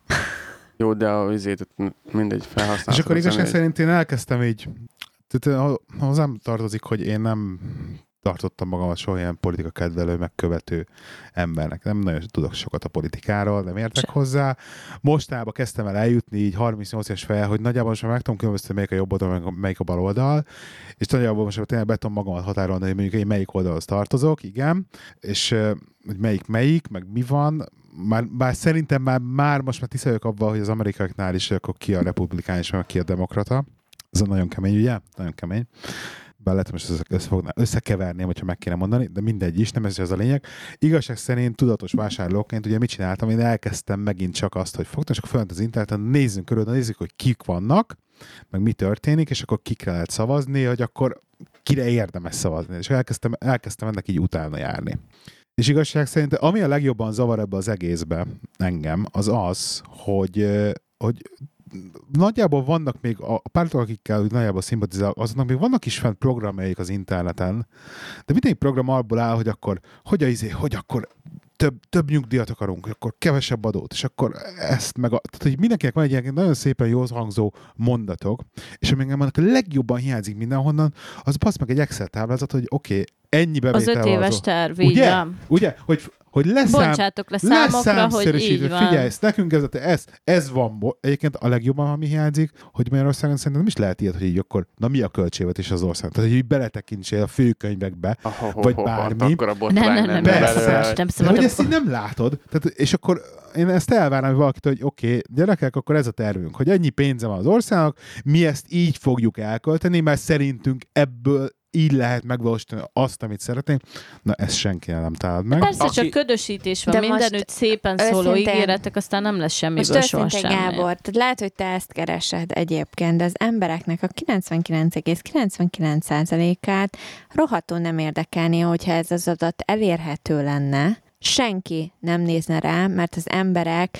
Jó, de a vizét mindegy felhasználtam. És akkor igazság szerint én elkezdtem így, tehát ho- hozzám tartozik, hogy én nem tartottam magamat soha ilyen politika kedvelő, megkövető embernek. Nem nagyon tudok sokat a politikáról, nem értek Se. hozzá. Mostában kezdtem el eljutni így 38 éves fel, hogy nagyjából már meg tudom különböztetni, melyik a jobb oldal, melyik a- melyik a bal oldal, és nagyjából most tényleg be tudom magamat határolni, hogy mondjuk én melyik oldalhoz tartozok, igen, és hogy melyik melyik, meg mi van, már, már szerintem már, már most már tiszteljük abban, hogy az amerikaiaknál is akkor ki a republikánus, meg ki a demokrata. Ez nagyon kemény, ugye? Nagyon kemény. Bár lehet, most össze, összefogná- összekeverném, hogyha meg kéne mondani, de mindegy is, nem ez az a lényeg. Igazság szerint tudatos vásárlóként ugye mit csináltam? Én elkezdtem megint csak azt, hogy fogtam, és akkor fönt az interneten, nézzünk körül, nézzük, hogy kik vannak, meg mi történik, és akkor kikre lehet szavazni, hogy akkor kire érdemes szavazni. És elkezdtem, elkezdtem ennek így utána járni. És igazság szerint, ami a legjobban zavar ebbe az egészbe engem, az az, hogy, hogy nagyjából vannak még a pártok, akikkel nagyjából szimpatizálok, azoknak még vannak is fent programjaik az interneten, de minden program abból áll, hogy akkor, hogy, a izé, hogy akkor több, több nyugdíjat akarunk, akkor kevesebb adót, és akkor ezt meg a... Tehát, hogy mindenkinek van egy ilyen nagyon szépen jól hangzó mondatok, és ami engem a legjobban hiányzik mindenhonnan, az basz meg egy Excel táblázat, hogy oké, okay, ennyi Az bevétel öt van éves az- terv, Ugye? Ugye? Hogy, hogy leszám, Bontsátok le számokra, hogy így van. Figyelj, ezt nekünk ez, ez, ez van. Egyébként a legjobban, ami hiányzik, hogy Magyarországon szerintem nem is lehet ilyet, hogy így akkor, na mi a költségvetés az ország? Tehát, hogy így beletekintsél a főkönyvekbe, Oh, oh, Vagy oh, bármi. Akkor a Nem, nem, nem, Persze. nem, nem hogy ezt így nem látod, tehát, és akkor én ezt elvárnám hogy valakit, hogy oké, okay, gyerekek, akkor ez a tervünk, hogy ennyi pénze van az országnak, mi ezt így fogjuk elkölteni, mert szerintünk ebből így lehet megvalósítani azt, amit szeretnénk. Na, ezt senki nem talál meg. Persze, Aki- csak ködösítés van, De mindenütt most szélpen szóló őszintén- ígéretek, aztán nem lesz semmiből Most soha semmi. Gábor, tehát lehet, hogy te ezt keresed egyébként, de az embereknek a 99,99%-át rohadtul nem érdekelné, hogyha ez az adat elérhető lenne, senki nem nézne rá, mert az emberek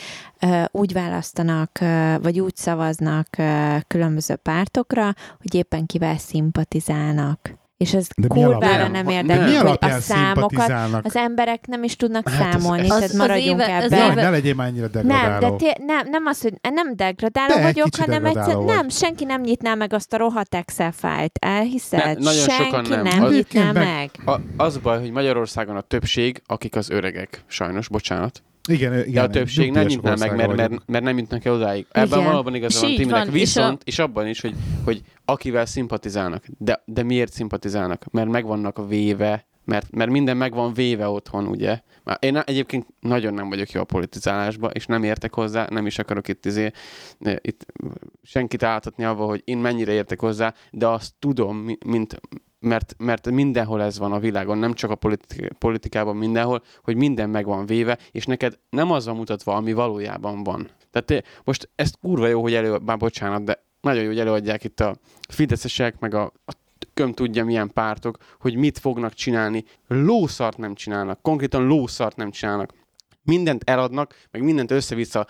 úgy választanak, vagy úgy szavaznak különböző pártokra, hogy éppen kivel szimpatizálnak. És ez De kurvára nem De mi érdekel, hogy a számokat az emberek nem is tudnak Hát ez- számolni, ez- tehát Az- az maradjunk éve- az ebben. Jaj, ne legyél már ennyire Nem, de degradáló. té- nem, nem az, hogy nem degradáló De, vagyok, hanem egyszer, degradáló nem, vagy. senki nem nyitná meg azt a rohadt Excel fájlt, elhiszed? Ne- nagyon senki sokan nem. nem, Az- nyitná Egyébként meg. A, az baj, hogy Magyarországon a többség, akik az öregek, sajnos, bocsánat. Igen, igen. De a többség nem nyitná meg, mert, mert, mert nem jutnak el odáig. Ebben Igen. valóban igaza van Timinek. van, és Viszont, és, abban is, hogy, hogy akivel szimpatizálnak. De, de miért szimpatizálnak? Mert meg vannak véve, mert, mert minden meg van véve otthon, ugye? Már Én egyébként nagyon nem vagyok jó a politizálásba, és nem értek hozzá, nem is akarok itt, izé, itt senkit áltatni avval, hogy én mennyire értek hozzá, de azt tudom, mi- mint, mert, mert mindenhol ez van a világon, nem csak a politi- politikában, mindenhol, hogy minden meg van véve, és neked nem az van mutatva, ami valójában van. Tehát eh, most ezt kurva jó, hogy elő, már bocsánat, de nagyon jó, hogy előadják itt a fideszesek, meg a, a köm tudja milyen pártok, hogy mit fognak csinálni. Lószart nem csinálnak, konkrétan lószart nem csinálnak. Mindent eladnak, meg mindent össze-vissza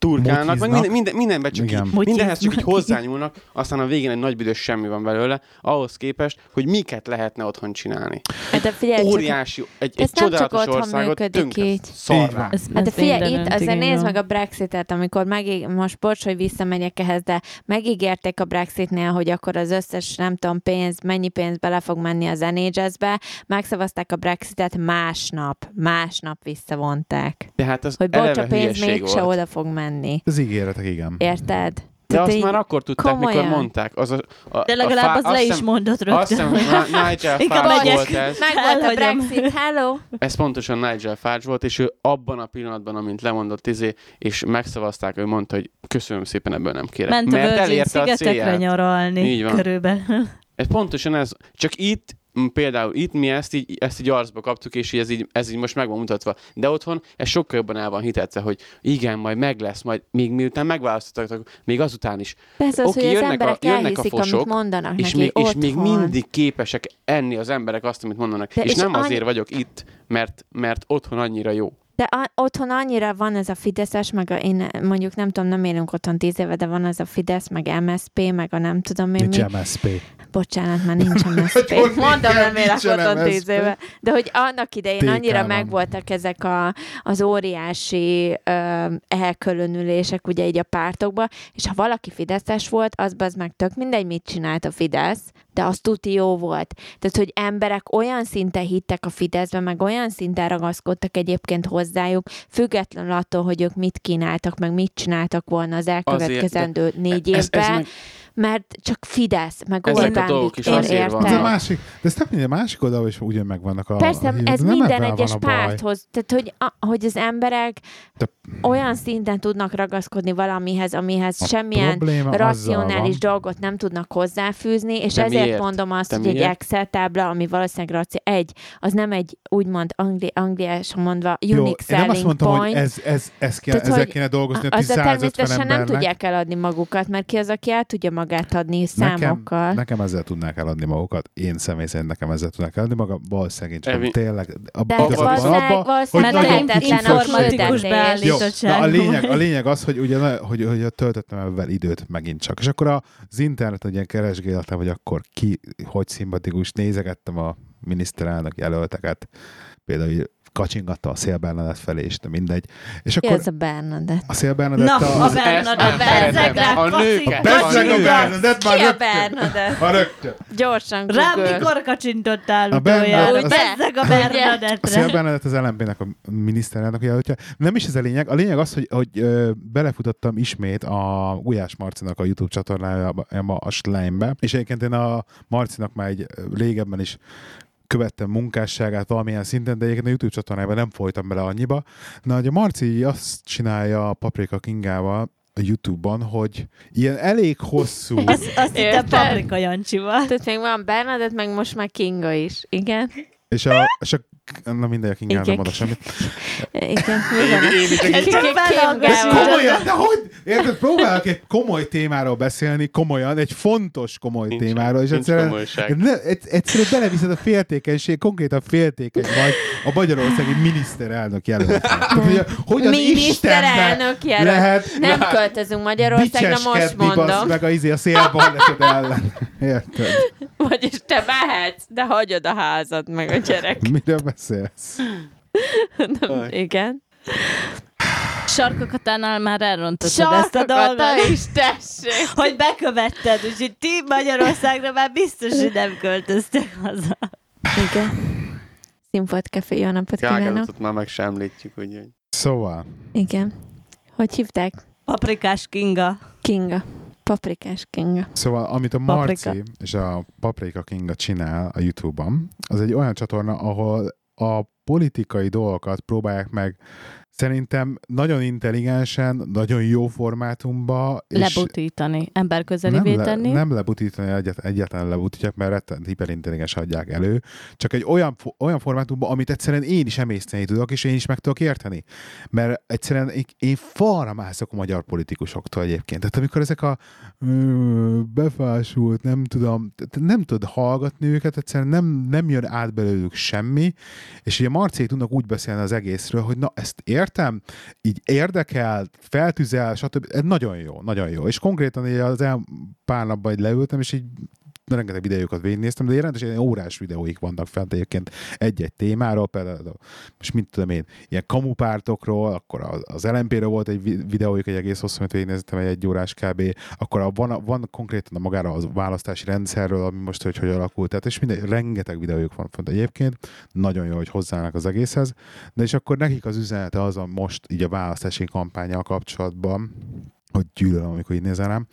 turkálnak, meg minden, minden, mindenben csak Igen. így, mindenhez csak így hozzányúlnak, aztán a végén egy nagy büdös semmi van belőle, ahhoz képest, hogy miket lehetne otthon csinálni. De figyelj, csak, Óriási, egy, egy ez nem csak csodálatos országot tönkre így. szarrá. Hát de figyelj, itt azért nézd meg a Brexitet, amikor megíg, most bocs, hogy visszamegyek ehhez, de megígérték a Brexitnél, hogy akkor az összes, nem tudom, pénz, mennyi pénz bele fog menni az NHS-be, megszavazták a Brexitet másnap, másnap visszavonták. De hát az Hogy bocs, a pénz mégse oda fog menni. Az ígéretek, igen. Érted? De Tehát azt már akkor tudták, mikor komolyan. mondták. Az a, a, De legalább a az fá- le azt is mondott Azt hiszem, rögtön. hogy Nigel Farage volt ez. Meg volt a. Brexit, hello! Ez pontosan Nigel Farage volt, és ő abban a pillanatban, amint lemondott izé, és megszavazták, ő mondta, hogy köszönöm szépen, ebből nem kérek. Ment a mert Virgin szigetekre nyaralni. Így van. Körülbelül. Ez pontosan ez. Csak itt, például itt mi ezt így, ezt így arcba kaptuk, és így ez, így, ez így most meg van mutatva. De otthon ez sokkal jobban el van hitetve, hogy igen, majd meg lesz, majd még miután megválasztottak, még azután is. Persze az, Oké, hogy az jönnek a- emberek jönnek a elhiszik, fosok, amit mondanak És neki még, és még mindig képesek enni az emberek azt, amit mondanak. De és, és nem annyi- azért vagyok itt, mert, mert otthon annyira jó. De a, otthon annyira van ez a Fideszes, meg a, én mondjuk nem tudom, nem élünk otthon tíz éve, de van ez a Fidesz, meg MSP, meg a nem tudom én mi. Nincs MSP. Bocsánat, már nincs MSZP. Hogy Mondom, nem élek otthon tíz éve. De hogy annak idején TK annyira megvoltak ezek a, az óriási ö, elkülönülések ugye így a pártokba, és ha valaki fideszes volt, az az meg tök mindegy, mit csinált a Fidesz, de az tuti jó volt. Tehát, hogy emberek olyan szinten hittek a Fideszbe, meg olyan szinten ragaszkodtak egyébként hozzájuk, függetlenül attól, hogy ők mit kínáltak, meg mit csináltak volna az elkövetkezendő négy Ez, évben, ez meg, mert csak Fidesz, meg Ezek a Orbán dolgok is Viktor azért Ez a másik, de ez nem mindegy, a másik oldalon is ugyan megvannak a... Persze, a ez nem minden egyes a párthoz, tehát hogy, a, hogy az emberek De- olyan szinten tudnak ragaszkodni valamihez, amihez A semmilyen racionális dolgot nem tudnak hozzáfűzni, és De ezért miért? mondom azt, De hogy egy miért? Excel tábla, ami valószínűleg raci- egy, az nem egy úgymond angli, angliásan mondva Jó, unique én nem azt selling mondtam, point, hogy ez, ez, ez kéne, Tehát, ezzel kéne dolgozni a azzal 150 természetesen nem embernek. tudják eladni magukat, mert ki az, aki el tudja magát adni számokkal. Nekem, nekem ezzel tudnák eladni magukat. Én személy szerint nekem ezzel tudnák eladni magam. Valószínűleg csak Evi- tényleg... A, De Abba- abba- valószínűleg, abba- hogy lehetetlen a informatikus beállítottság. lényeg, a lényeg az, hogy ugye, na- hogy, hogy töltöttem ebben időt megint csak. És akkor az internet ugye keresgéltem, hogy akkor ki, hogy szimpatikus, nézegettem a miniszterelnök jelölteket, például kacsingattam a Szél Bernadett felé, és de mindegy. És Ki akkor az a Bernadett? a Szél Bernadett Na, a, a Bernadett, rá, szeretem. A nőket. A. Bernadett már Ki a rögtön. Bernadett? Ha rögtön. Gyorsan Rám Google. mikor kacsintottál A utoljára? Bernadett- Bezzeg a A Bernadettre. Szél Bernadett az LMP-nek a miniszterelnök jelöltje. Nem is ez a lényeg. A lényeg az, hogy, hogy belefutottam ismét a Gulyás Marcinak a YouTube csatornájába, a Slime-be, és egyébként én a Marcinak már egy régebben is követtem munkásságát valamilyen szinten, de egyébként a YouTube csatornájában nem folytam bele annyiba. Na, hogy a Marci azt csinálja a Paprika Kingával a YouTube-ban, hogy ilyen elég hosszú... Azt, azt hittem? Paprika Jancsival. Tehát még van Bernadett, meg most már Kinga is. Igen? és a, és a na mindegy, a Kingál nem Igen. oda semmit. Igen. Én komolyan, de hogy? Érted, próbálok egy komoly témáról beszélni, komolyan, egy fontos komoly Nincs- témáról, és egyszerűen, ne, egy- egyszerűen beleviszed a féltékenység, konkrétan féltékeny vagy a magyarországi miniszterelnök jelölt. Hogy, az Miniszterelnök jelölt. lehet Nem költözünk Magyarországra, most mondom. meg a, izé, a szélballeset ellen. Érted? Vagyis te mehetsz, de hagyod a házad, meg a gyerek. Miről beszélsz? Nem, igen. Sarkakatánál már elrontottad ezt a dolgot. is, tessék. Hogy bekövetted, úgyhogy ti Magyarországra már biztos, hogy nem költöztek haza. Igen. Színfolt Café, jó napot kívánok. Már meg sem említjük, úgyhogy. Szóval, Igen. Hogy hívták? Paprikás Kinga. Kinga. Paprikás Kinga. Szóval, amit a Paprika. Marci és a Paprika Kinga csinál a YouTube-on, az egy olyan csatorna, ahol a politikai dolgokat próbálják meg szerintem nagyon intelligensen, nagyon jó formátumba, Lebutítani, emberközelivé nem, tenni. le, nem lebutítani, egyet, egyetlen lebutítják, mert rettent hiperintelligens adják elő, csak egy olyan, olyan formátumban, amit egyszerűen én is emészteni tudok, és én is meg tudok érteni. Mert egyszerűen én, én falra mászok a magyar politikusoktól egyébként. Tehát amikor ezek a befásult, nem tudom, nem tudod hallgatni őket, egyszerűen nem, nem jön át belőlük semmi, és ugye Marcék tudnak úgy beszélni az egészről, hogy na ezt értem, így érdekel, feltüzel, stb. Ez nagyon jó, nagyon jó. És konkrétan így az el pár napban így leültem, és így rengeteg videókat végignéztem, de jelentősen ilyen órás videóik vannak fent egyébként egy-egy témáról, például most mit tudom én, ilyen kamupártokról, akkor az, LMP-ről volt egy vi- videójuk, egy egész hosszú, amit végignéztem, egy egy órás kb. Akkor a, van, van konkrétan a magára az választási rendszerről, ami most hogy, hogy alakult, tehát és minden, rengeteg videójuk van fent egyébként, nagyon jó, hogy hozzáállnak az egészhez, de és akkor nekik az üzenete az a most így a választási kampányal kapcsolatban, hogy gyűlölöm, amikor így nézel rám,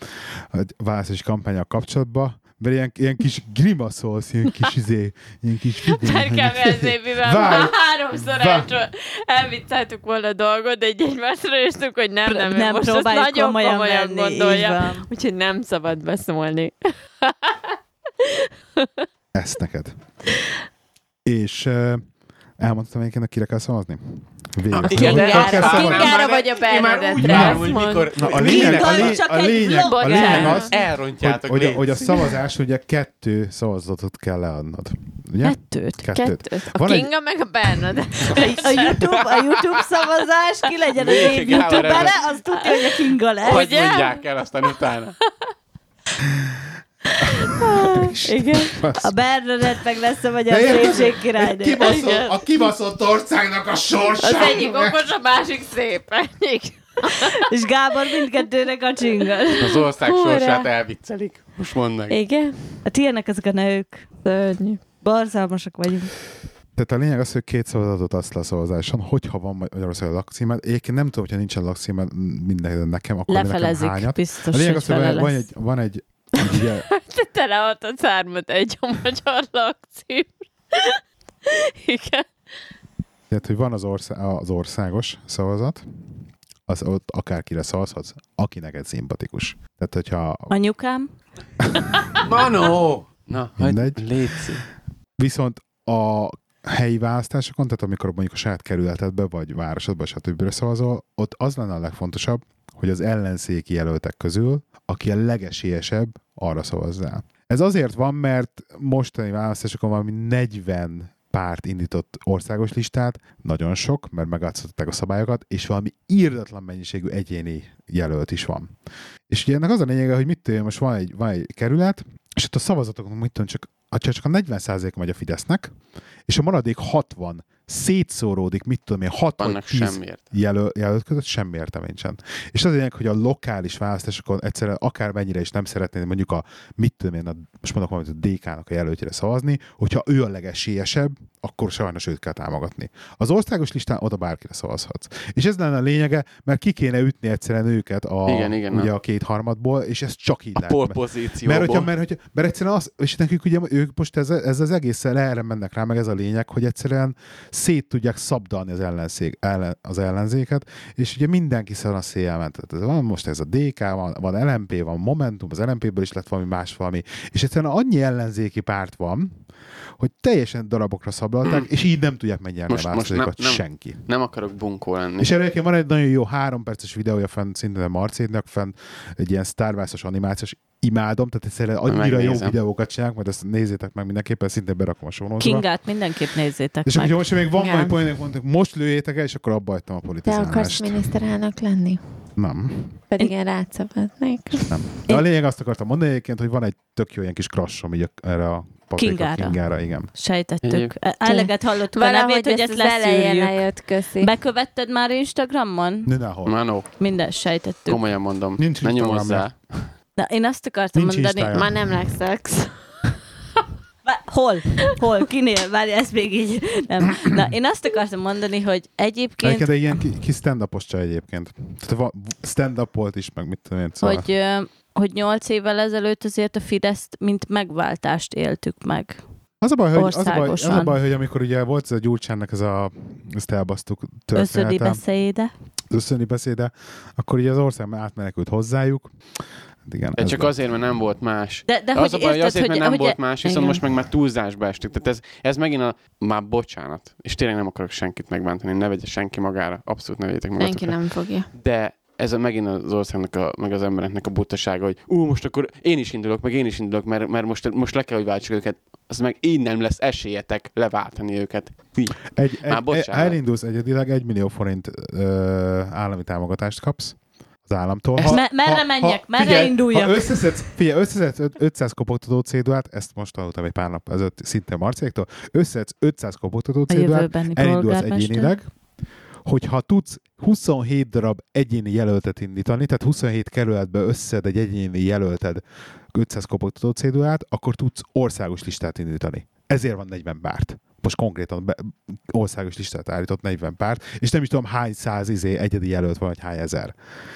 a választási kampányal kapcsolatban, mert ilyen, ilyen kis grimaszolsz, ilyen kis izé, ilyen kis már háromszor elcsol, elvicceltük volna a dolgot, de egy egymásra néztük, hogy nem, nem, nem most ezt nagyon komolyan komolyan, venni, így gondolja. Úgyhogy nem szabad beszólni. Ezt neked. És uh, elmondtam egyébként, kire kell szavazni? Kell Kingára. Kingára vagy a mondd. mikor... Na, a lényeg, a, lényeg, a, egy lényeg, a lényeg az, Elrontjátok, hogy, hogy, hogy a szavazás ugye kettő szavazatot kell leadnod. Ugye? Kettőt. Kettőt. Kettőt. A Van egy- Kinga meg a Bernadett. A YouTube, a YouTube szavazás, ki legyen az év Végig rendet. az tudja, hogy a Kinga lesz. Hogy mondják el aztán utána. Igen. A Bernadett meg lesz a magyar szépség királynő. Kibaszott, a kibaszott országnak a sorsa. Az egyik okos, a másik szép. Ennyi. És Gábor mindkettőnek a csingas. Az ország Hurrá. sorsát elviccelik. Most mondd meg. Igen. Hát ilyenek ezek a nők. Szörnyű. Barzalmasak vagyunk. Tehát a lényeg az, hogy két szavazatot azt le a szavazáson, hogyha van Magyarországon lakcímed. Egyébként nem tudom, hogyha nincsen lakcímed minden nekem, akkor nekem Lefelezik. hányat. Biztos, A lényeg az, hogy van, lesz. egy, van egy, egy ugye, Te teleadtad szármat egy a magyar lakcím. Igen. tehát, hogy van az, ország, az országos szavazat, az ott akárkire szavazhatsz, aki neked szimpatikus. Tehát, hogyha Anyukám? Manó! Na, Mindegy. létszik. Viszont a helyi választásokon, tehát amikor mondjuk a saját kerületedbe, vagy városodba, stb. szavazol, ott az lenne a legfontosabb, hogy az ellenzéki jelöltek közül, aki a legesélyesebb, arra szavazzál. Ez azért van, mert mostani választásokon valami 40 párt indított országos listát, nagyon sok, mert megadszották a szabályokat, és valami írdatlan mennyiségű egyéni jelölt is van. És ugye ennek az a lényege, hogy mit én, most van egy, van egy kerület, és ott a szavazatokon, mit tudom, csak, csak a 40 megy a Fidesznek, és a maradék 60 szétszóródik, mit tudom én, 6 vagy Vannak 10 semmiért. jelöl, jelölt között semmi értelme nincsen. És az lényeg, hogy a lokális választásokon egyszerűen akármennyire is nem szeretnéd mondjuk a, mit tudom én, a, most mondok valamit a DK-nak a jelöltjére szavazni, hogyha ő a legesélyesebb, akkor sajnos őt kell támogatni. Az országos listán oda bárkire szavazhatsz. És ez lenne a lényege, mert ki kéne ütni egyszerűen őket a, Igen, igen, ugye na. a két harmadból, és ez csak így A lehet. Mert- pozícióból. mert, hogyha, mert, hogyha, mert egyszerűen az, és nekik ugye ők most ez, ez az egészen erre mennek rá, meg ez a lényeg, hogy egyszerűen szét tudják szabdalni az, ellenzék, ellen, az ellenzéket, és ugye mindenki szar a széjjel Tehát van most ez a DK, van, van LMP, van Momentum, az LMP-ből is lett valami más valami, és egyszerűen annyi ellenzéki párt van, hogy teljesen darabokra szabdalták, és így nem tudják megnyerni Most- a most választásokat nem- nem. senki. Nem akarok bunkó lenni. És erről egyébként van egy nagyon jó három perces videója fenn szintén a Marcétnak, fenn egy ilyen Star Wars-os animációs, imádom, tehát egyszerűen annyira jó Megnézem. videókat csinálnak, majd ezt nézzétek meg mindenképpen, szintén berakom a sonózba. Kingát mindenképp nézzétek És meg. akkor most még van Igen. valami poének, mondtuk, most lőjétek el, és akkor abba hagytam a Te politizálást. akarsz miniszterelnök lenni? Nem, Pedig én rád szabadnék. nem. De a lényeg azt akartam mondani egyébként, hogy van egy tök jó ilyen kis crashom így erre a Kingára. kingára igen. Sejtettük. Egyéb- Eleget hallottuk a nevét, hogy ezt leszűrjük. lejött, köszi. Bekövetted már Instagramon? Mindenhol. Manó, Minden sejtettük. komolyan mondom. Nincs Instagramja. nyomozzál. Na, én azt akartam Nincs mondani. Instája. Már nem legszex. Vá- Hol? Hol? Kinél? Várj, ez még így nem. Na, én azt akartam mondani, hogy egyébként, Egyébként de ilyen ki, ki stand-upos csaj egyébként. Tehát va- stand-up volt is, meg mit tudom én. Szóval. hogy, hogy nyolc évvel ezelőtt azért a Fideszt, mint megváltást éltük meg. Az a baj, hogy, az a baj, az a baj, hogy amikor ugye volt ez a Gyurcsánnak ez a, ezt elbasztuk Összödi története, beszéde. összöni beszéde, akkor ugye az ország átmenekült hozzájuk. Hát igen, De ez csak lett. azért, mert nem volt más. De, de De hogy az a baj, hogy érted, azért, mert nem hogy, volt más, viszont igen. most meg már túlzásba estük. Tehát ez, ez megint a... Már bocsánat. És tényleg nem akarok senkit megbántani. Ne vegye senki magára. Abszolút ne vegyétek Senki magatokra. nem fogja. De ez a, megint az országnak, a, meg az embereknek a butasága, hogy ú, most akkor én is indulok, meg én is indulok, mert, mert most, most le kell, hogy váltsuk őket. Az meg így nem lesz esélyetek leváltani őket. Hű. Egy, Már egy, egy, bocsánat. elindulsz egyedileg, egy millió forint ö, állami támogatást kapsz az államtól. Ezt me- merre menjek? Merre induljak? Ha összeszedsz, figyelj, összeszedsz öt- 500 kopogtató cédulát, ezt most hallottam egy pár nap ezelőtt szintén Marcéktól, összeszedsz 500 kopogtató cédulát, elindulsz egyénileg, hogyha tudsz 27 darab egyéni jelöltet indítani, tehát 27 kerületbe összed egy egyéni jelölted 500 kopogtató cédulát, akkor tudsz országos listát indítani. Ezért van 40 bárt. Most konkrétan be, országos listát állított 40 párt, és nem is tudom hány száz izé egyedi jelölt van, vagy hány ezer.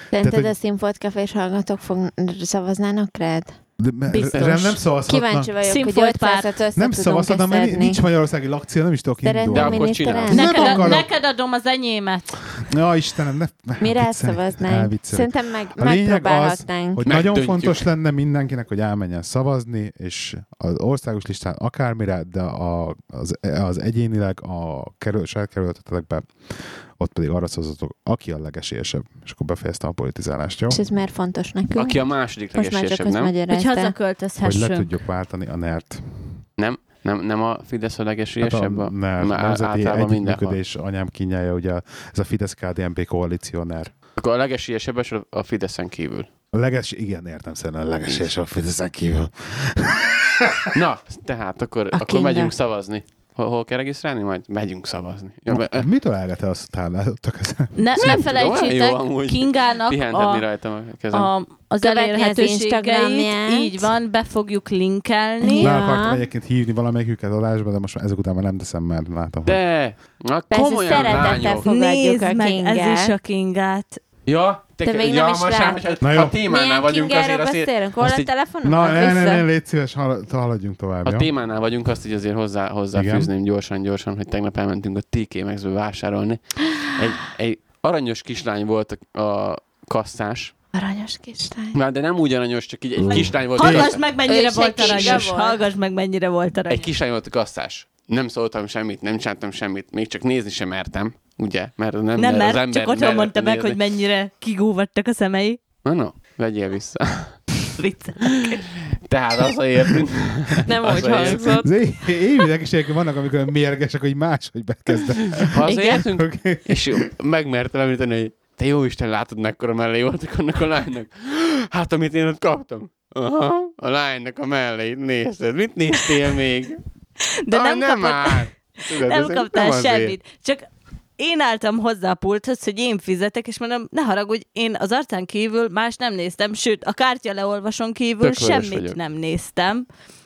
Szerinted hogy- a Színfolt Cafés hallgatók fog, szavaznának rád? De, Biztos. rám nem szavazhatnak. Kíváncsi vagyok, hogy Színfolt párt. 500-at össze Nem tudunk szavazhatnak, mert szedni. nincs magyarországi lakcél, nem is tudok indulni. De akkor csinálsz. Nem Neked, akarok. neked adom az enyémet. Ja, Istenem, ne, ne Mire viccelj, szavaznánk? elviccelek. Szerintem meg, A lényeg az, megpróbálhatnánk. hogy nagyon fontos lenne mindenkinek, hogy elmenjen szavazni, és az országos listán akármire, de a, az, az egyénileg a kerül, saját kerületetekben ott pedig arra szavazatok, aki a legesélyesebb. És akkor befejeztem a politizálást, jó? És ez miért fontos nekünk? Aki a második Most legesélyesebb, nem? Hogy magyarázta. Hogy le hazaköltözhessünk. tudjuk váltani a NERT. Nem? Nem, nem a Fidesz a Hát legesélyesebb? a a, NERT, Már Nemzeti. Együttműködés anyám kínjája, ugye ez a Fidesz-KDNP koalíció NER. Akkor a legesélyesebb a- a Fideszen kívül. A leges, igen, értem szerintem a legesélyesebb a Fideszen kívül. Na, tehát akkor, akkor megyünk szavazni. Hol, hol kell regisztrálni? Majd megyünk szavazni. Ja, be, Mitől elgete azt táblálottak ezen? Ne, ne felejtsétek, jó. Kingának a, rajtam a kezem. a, az elérhetőségeit, Instagramját. így van, be fogjuk linkelni. Ja. Le akartam egyébként hívni valamelyiküket adásba, de most már ezek után már nem teszem, mert látom. De, na Persze, komolyan szeretettel lányok. fog- Fogadjuk Nézd a meg, ez is a Kingát. Ja, te, Te még ja, nem is már, Na jó. a témánál Milyen vagyunk, azért, azért beszélünk? Hol a telefonom? Na, ne, ne, ne, légy szíves, hal- haladjunk tovább, a jó? témánál vagyunk, azt így azért hozzá, hozzáfűzném gyorsan-gyorsan, hogy tegnap elmentünk a TK Maxbe vásárolni. Egy, egy aranyos kislány volt a, a kasszás, Aranyos kislány. már de nem úgy aranyos, csak így egy kislány volt. Hallgass meg, mennyire volt aranyos. Hallgass meg, mennyire volt aranyos. Egy kislány volt a kasszás. Nem szóltam semmit, nem csináltam semmit, még csak nézni sem mertem, ugye? Mert nem, Nem, mer- mert az ember csak otthon mondta meg, nézni. hogy mennyire kigúvattak a szemei. Na, no, vegyél vissza. Vicc. Tehát az a értünk. Nem Az úgy hangzott. Az é- Évileg is vannak, amikor mérgesek, hogy máshogy bekezdek. Hazaértünk, Okay. és megmertem említeni, hogy te jó Isten, látod, mekkora mellé voltak annak a lánynak. Hát, amit én ott kaptam. Aha, a lánynak a melleit nézted. Mit néztél még? De Ah, nem, nem kapott, már. Tudod, nem kaptál azért. semmit. Csak én álltam hozzá a pulthoz, hogy én fizetek, és mondom, ne haragudj, én az arcán kívül más nem néztem, sőt, a kártya leolvason kívül Tök semmit vagyok. nem néztem.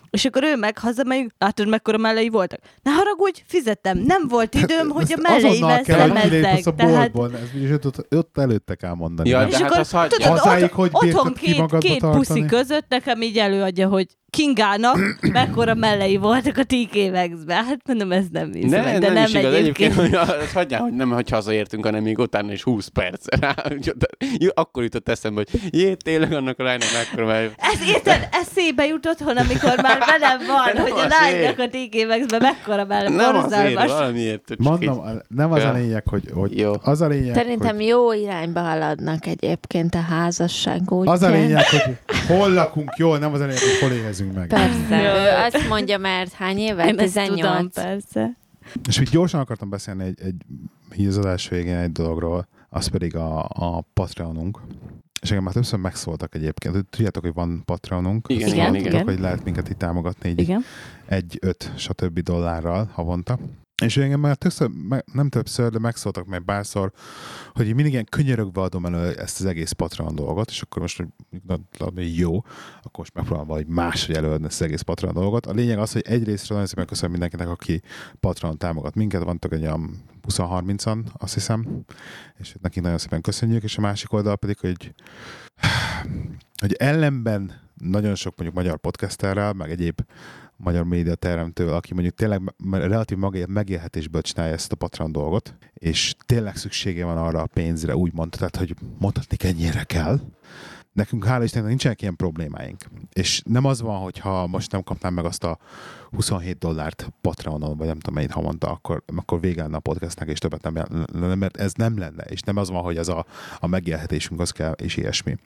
És akkor ő meg hazamegyünk, látod, mekkora mellei voltak. Ne haragudj, fizettem. Nem volt időm, hogy a melleivel azonnal kell, hogy kilépsz szemezzek. a Tehát, boltból. Ez úgyis ott, ott előtte kell mondani. Ja, nem? és hát akkor hagyja. tudod, Hazáig ott, hogy otthon ki két, két puszi között nekem így előadja, hogy Kingának mekkora mellei voltak a TK Maxbe. Hát mondom, ez nem hiszem, Ne, de nem, nem is igaz. Egyébként, egyébként. hogy azt hagyjál, hogy nem, hogy hazaértünk, hanem még utána is 20 perc rá. Akkor jutott eszembe, hogy jé, tényleg annak a lánynak mekkora mellé. Ez érted, eszébe jut otthon, amikor már velem van, Nem hogy a lánynak a TK Maxbe mekkora mellem. Nem azért, valamiért. Mondom, nem az a lényeg, hogy, hogy Jó. az a lényeg, Szerintem hogy, jó irányba haladnak egyébként a házasság útján. az a lényeg, hogy hol lakunk jól, nem az a lényeg, hogy hol éhezünk meg. Persze. Ő azt mondja, mert hány éve? Én ezt tudom, 18. persze. És úgy gyorsan akartam beszélni egy, egy hízadás végén egy dologról, az pedig a, a Patreonunk. És engem már többször megszóltak egyébként. Tudjátok, hogy van Patreonunk? Igen, igen, tudjátok, igen. hogy lehet minket itt támogatni egy, Igen. egy, öt, stb. dollárral havonta. És engem már többször, nem többször, de megszóltak meg bárszor, hogy én mindig ilyen könyörögve adom elő ezt az egész Patreon dolgot, és akkor most, hogy jó, akkor most megpróbálom valahogy máshogy előadni ezt az egész Patreon dolgot. A lényeg az, hogy egyrészt nagyon szépen köszönöm mindenkinek, aki Patreon támogat minket, vannak egy olyan 20-30-an, azt hiszem, és nekik nagyon szépen köszönjük, és a másik oldal pedig, hogy hogy ellenben nagyon sok mondjuk magyar podcasterrel, meg egyéb magyar média teremtő, aki mondjuk tényleg relatív megélhetésből csinálja ezt a Patreon dolgot, és tényleg szüksége van arra a pénzre, úgymond, tehát hogy mondhatni ennyire kell. Nekünk hála Istennek nincsenek ilyen problémáink. És nem az van, hogy ha most nem kapnám meg azt a 27 dollárt Patreonon, vagy nem tudom mennyit havonta, akkor, akkor vége lenne a podcastnek, és többet nem lenne, mert ez nem lenne. És nem az van, hogy ez a, a megélhetésünk az kell, és ilyesmi.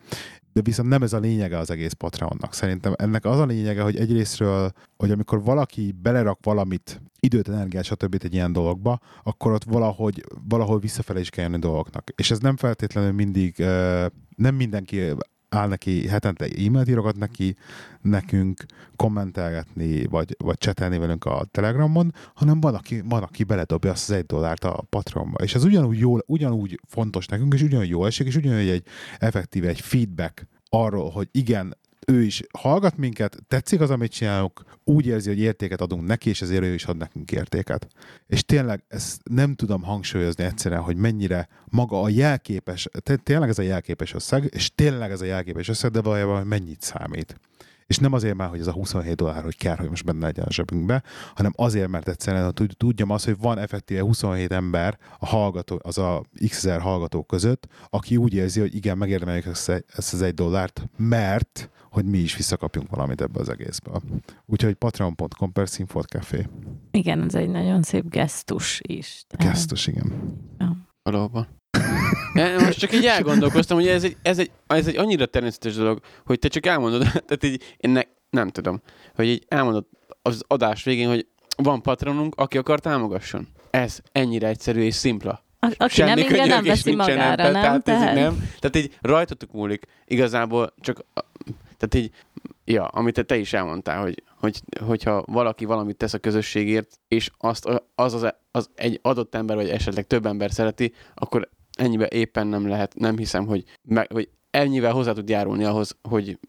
De viszont nem ez a lényege az egész Patreonnak. Szerintem ennek az a lényege, hogy egyrésztről, hogy amikor valaki belerak valamit, időt, energiát, stb. egy ilyen dologba, akkor ott valahogy, valahol visszafelé is kell jönni dolgoknak. És ez nem feltétlenül mindig, nem mindenki áll neki, hetente e-mailt írogat neki, nekünk kommentelgetni, vagy, vagy csetelni velünk a Telegramon, hanem van, aki, van, aki beledobja azt az egy dollárt a Patreonba. És ez ugyanúgy, jól, ugyanúgy fontos nekünk, és ugyanúgy jó esik, és ugyanúgy egy effektíve egy feedback arról, hogy igen, ő is hallgat minket, tetszik az, amit csinálunk, úgy érzi, hogy értéket adunk neki, és ezért ő is ad nekünk értéket. És tényleg ezt nem tudom hangsúlyozni egyszerűen, hogy mennyire maga a jelképes, tényleg ez a jelképes összeg, és tényleg ez a jelképes összeg, de valójában mennyit számít. És nem azért már, hogy ez a 27 dollár, hogy kell, hogy most benne legyen a zsebünkbe, hanem azért, mert egyszerűen tudjam azt, hogy van effektíve 27 ember a hallgató, az a x ezer hallgató között, aki úgy érzi, hogy igen, megérdemeljük ezt az egy dollárt, mert hogy mi is visszakapjunk valamit ebbe az egészből. Úgyhogy patreon.com per Café. Igen, ez egy nagyon szép gesztus is. Gesztus, igen. Ja. Valóban. Most csak így elgondolkoztam, hogy ez egy, ez, egy, ez egy annyira természetes dolog, hogy te csak elmondod, tehát így, én ne, nem tudom, hogy így elmondod az adás végén, hogy van patronunk, aki akar támogasson. Ez ennyire egyszerű és szimpla. A, aki Semmi nem ingyen, nem veszi magára, nem? Tehát, tehát... Ez nem? Tehát így rajtatok múlik. Igazából csak, tehát így, ja, amit te, is elmondtál, hogy, hogy, hogyha valaki valamit tesz a közösségért, és azt az, az, az egy adott ember, vagy esetleg több ember szereti, akkor ennyibe éppen nem lehet, nem hiszem, hogy, meg, hogy ennyivel hozzá tud járulni ahhoz, hogy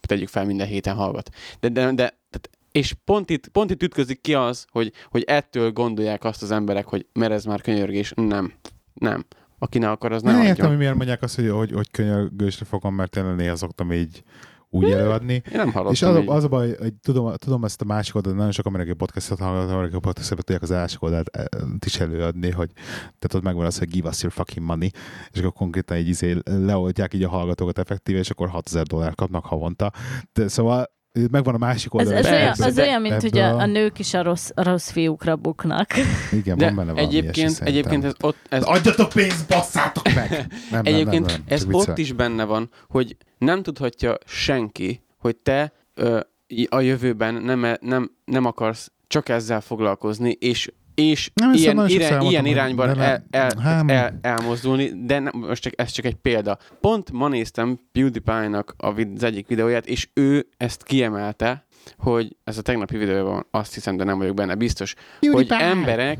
tegyük fel minden héten hallgat. De, de, de tehát, és pont itt, pont itt ütközik ki az, hogy, hogy ettől gondolják azt az emberek, hogy mert ez már könyörgés. Nem. Nem. Aki ne akar, az nem Nem értem, hogy miért mondják azt, hogy, hogy, hogy könyörgésre fogom, mert tényleg néha szoktam így úgy előadni. Én nem hallottam És az, a, az a baj, hogy tudom, tudom ezt a másik oldalt, nagyon sok amerikai podcastot hallgatom, amerikai podcastot tudják az első oldalt eh, is előadni, hogy tehát ott megvan az, hogy give us your fucking money, és akkor konkrétan így izé leoldják így a hallgatókat effektíve, és akkor 6000 dollár kapnak havonta. De szóval megvan a másik oldal. Ez, ez, olyan, az olyan, mint hogy a, a nők is a rossz, a rossz fiúkra buknak. Igen, De van benne valami egyébként, ilyesmi, egyébként ez ott... Ez... Adjatok pénzt, basszátok meg! Nem, egyébként nem, nem, nem, ez ott is benne van, hogy nem tudhatja senki, hogy te ö, a jövőben nem, e- nem, nem akarsz csak ezzel foglalkozni, és és nem ilyen, ire, ilyen irányban el, el, el, el, elmozdulni, de nem, most csak, ez csak egy példa. Pont ma néztem PewDiePie-nak az egyik videóját, és ő ezt kiemelte, hogy ez a tegnapi videóban azt hiszem, de nem vagyok benne biztos, PewDiePie. hogy emberek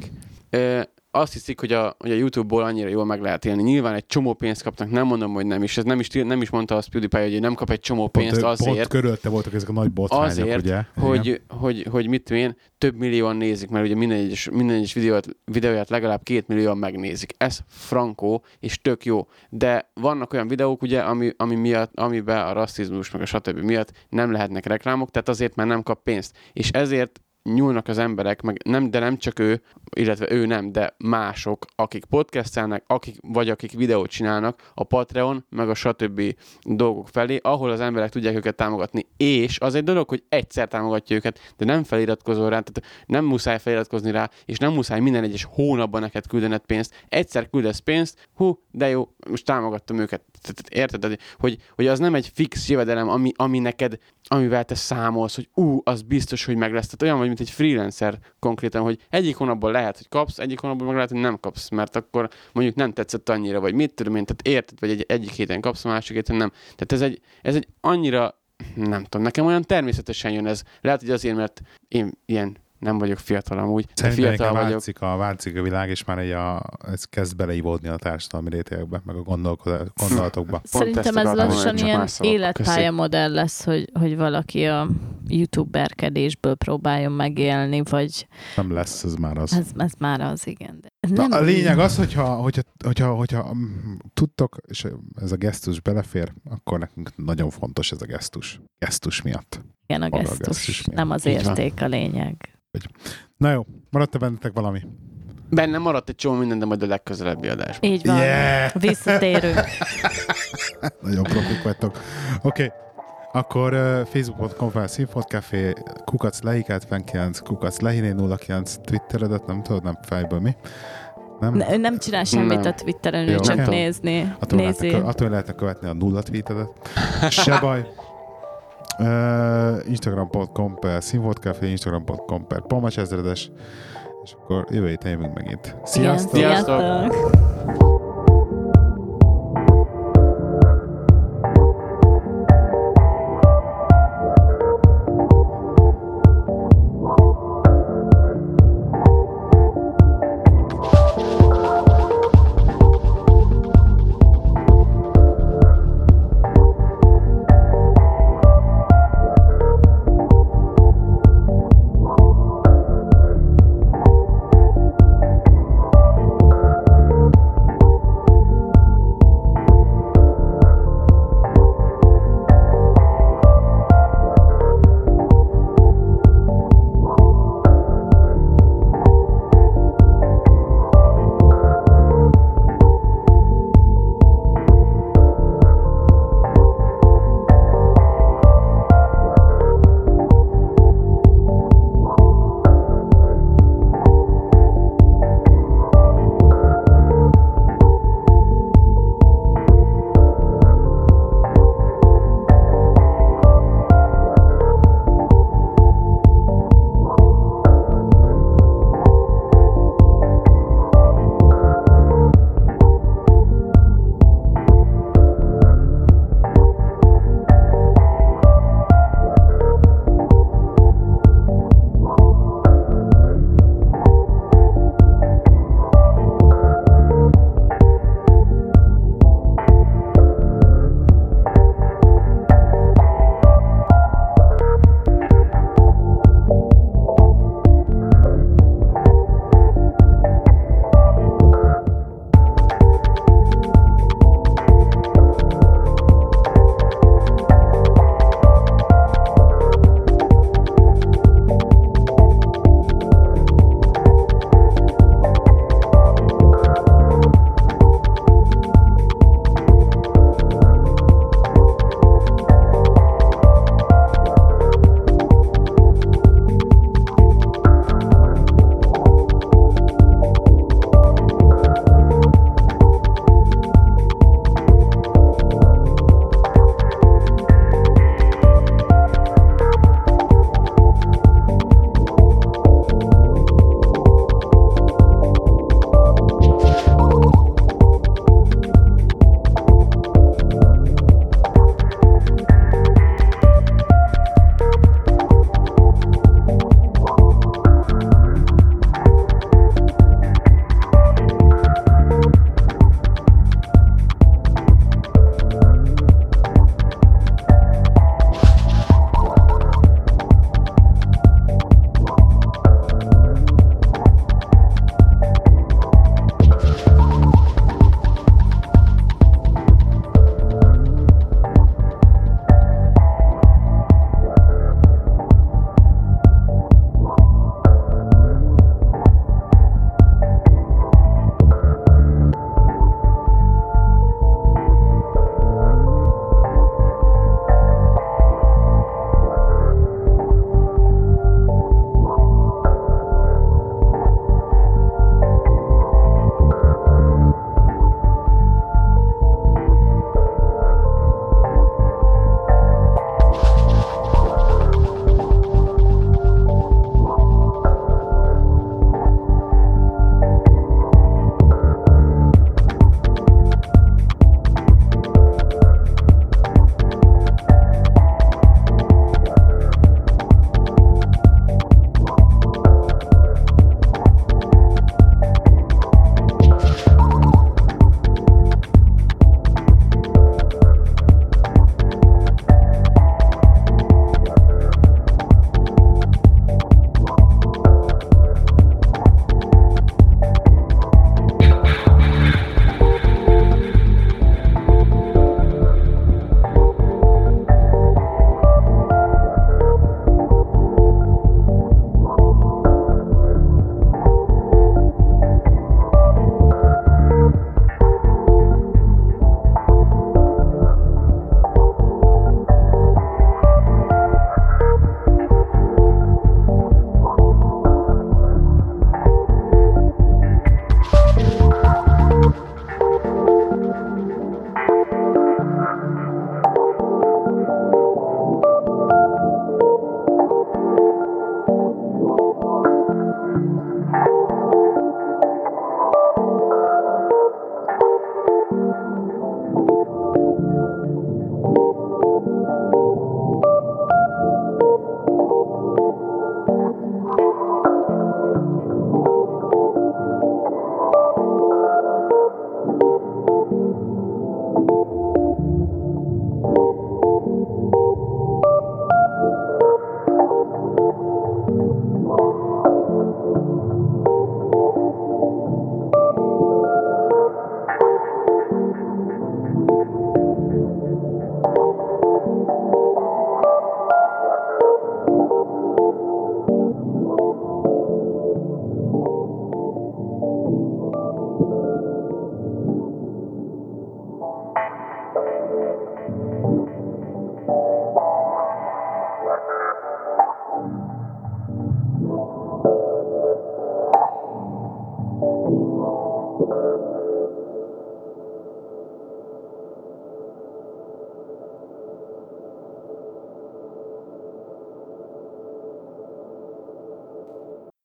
azt hiszik, hogy a, hogy a YouTube-ból annyira jól meg lehet élni. Nyilván egy csomó pénzt kapnak, nem mondom, hogy nem is. Ez nem is, nem is mondta azt PewDiePie, hogy nem kap egy csomó pénzt pont, azért. Pont körülte voltak ezek a nagy botrányok, azért, ugye? Hogy, hogy, hogy, hogy, mit én, több millióan nézik, mert ugye minden egyes, minden egyes videót, videóját legalább két millióan megnézik. Ez frankó, és tök jó. De vannak olyan videók, ugye, ami, ami miatt, amiben a rasszizmus, meg a stb. miatt nem lehetnek reklámok, tehát azért, mert nem kap pénzt. És ezért nyúlnak az emberek, meg nem, de nem csak ő, illetve ő nem, de mások, akik podcastelnek, akik, vagy akik videót csinálnak a Patreon, meg a stb. dolgok felé, ahol az emberek tudják őket támogatni. És az egy dolog, hogy egyszer támogatja őket, de nem feliratkozol rá, tehát nem muszáj feliratkozni rá, és nem muszáj minden egyes hónapban neked küldened pénzt. Egyszer küldesz pénzt, hú, de jó, most támogattam őket. Érted, hogy, hogy az nem egy fix jövedelem, ami, ami neked, amivel te számolsz, hogy ú, az biztos, hogy meg lesz. Tehát olyan vagy, mint egy freelancer konkrétan, hogy egyik hónapban lehet, hogy kapsz, egyik hónapban meg lehet, hogy nem kapsz, mert akkor mondjuk nem tetszett annyira, vagy mit tudom én, tehát érted, vagy egy, egyik héten kapsz, másik héten nem. Tehát ez egy, ez egy annyira, nem tudom, nekem olyan természetesen jön ez. Lehet, hogy azért, mert én ilyen nem vagyok fiatal amúgy. Szerintem fiatal vagyok. Változik a, változik a világ, és már egy a, ez kezd beleivódni a társadalmi rétegekbe, meg a gondolatokba. Szerintem ez lassan ilyen életpályamodell lesz, hogy, hogy valaki a youtuberkedésből próbáljon megélni, vagy... Nem lesz, ez már az. Ez, ez már az, igen. De Na, nem... A lényeg az, hogyha, hogyha, hogyha, hogyha mm, tudtok, és ez a gesztus belefér, akkor nekünk nagyon fontos ez a gesztus. Gesztus miatt. Igen, a gesztus, a gesztus miatt. nem az érték a lényeg. Na jó, maradt-e bennetek valami? Benne maradt egy csomó minden, de majd a legközelebbi adásban. Így van. Yeah. Visszatérünk. Nagyon profik vagytok. Oké. Okay. Akkor uh, facebook.com fel színfotkafé, kukac lehikát 9, kukac lehiné 09, twitteredet nem tudod, nem fejből mi? Nem, ne, nem csinál semmit nem. a Twitteren, ő csak okay. nézni. Attól, Nézi. Lehetne, attól lehetne követni a nulla tweetedet. Se baj. Uh, Instagram.com per színvodcafé, Instagram.com per palmas ezredes, és akkor jövő héten jövünk megint. Sziasztok! Igen, sziasztok!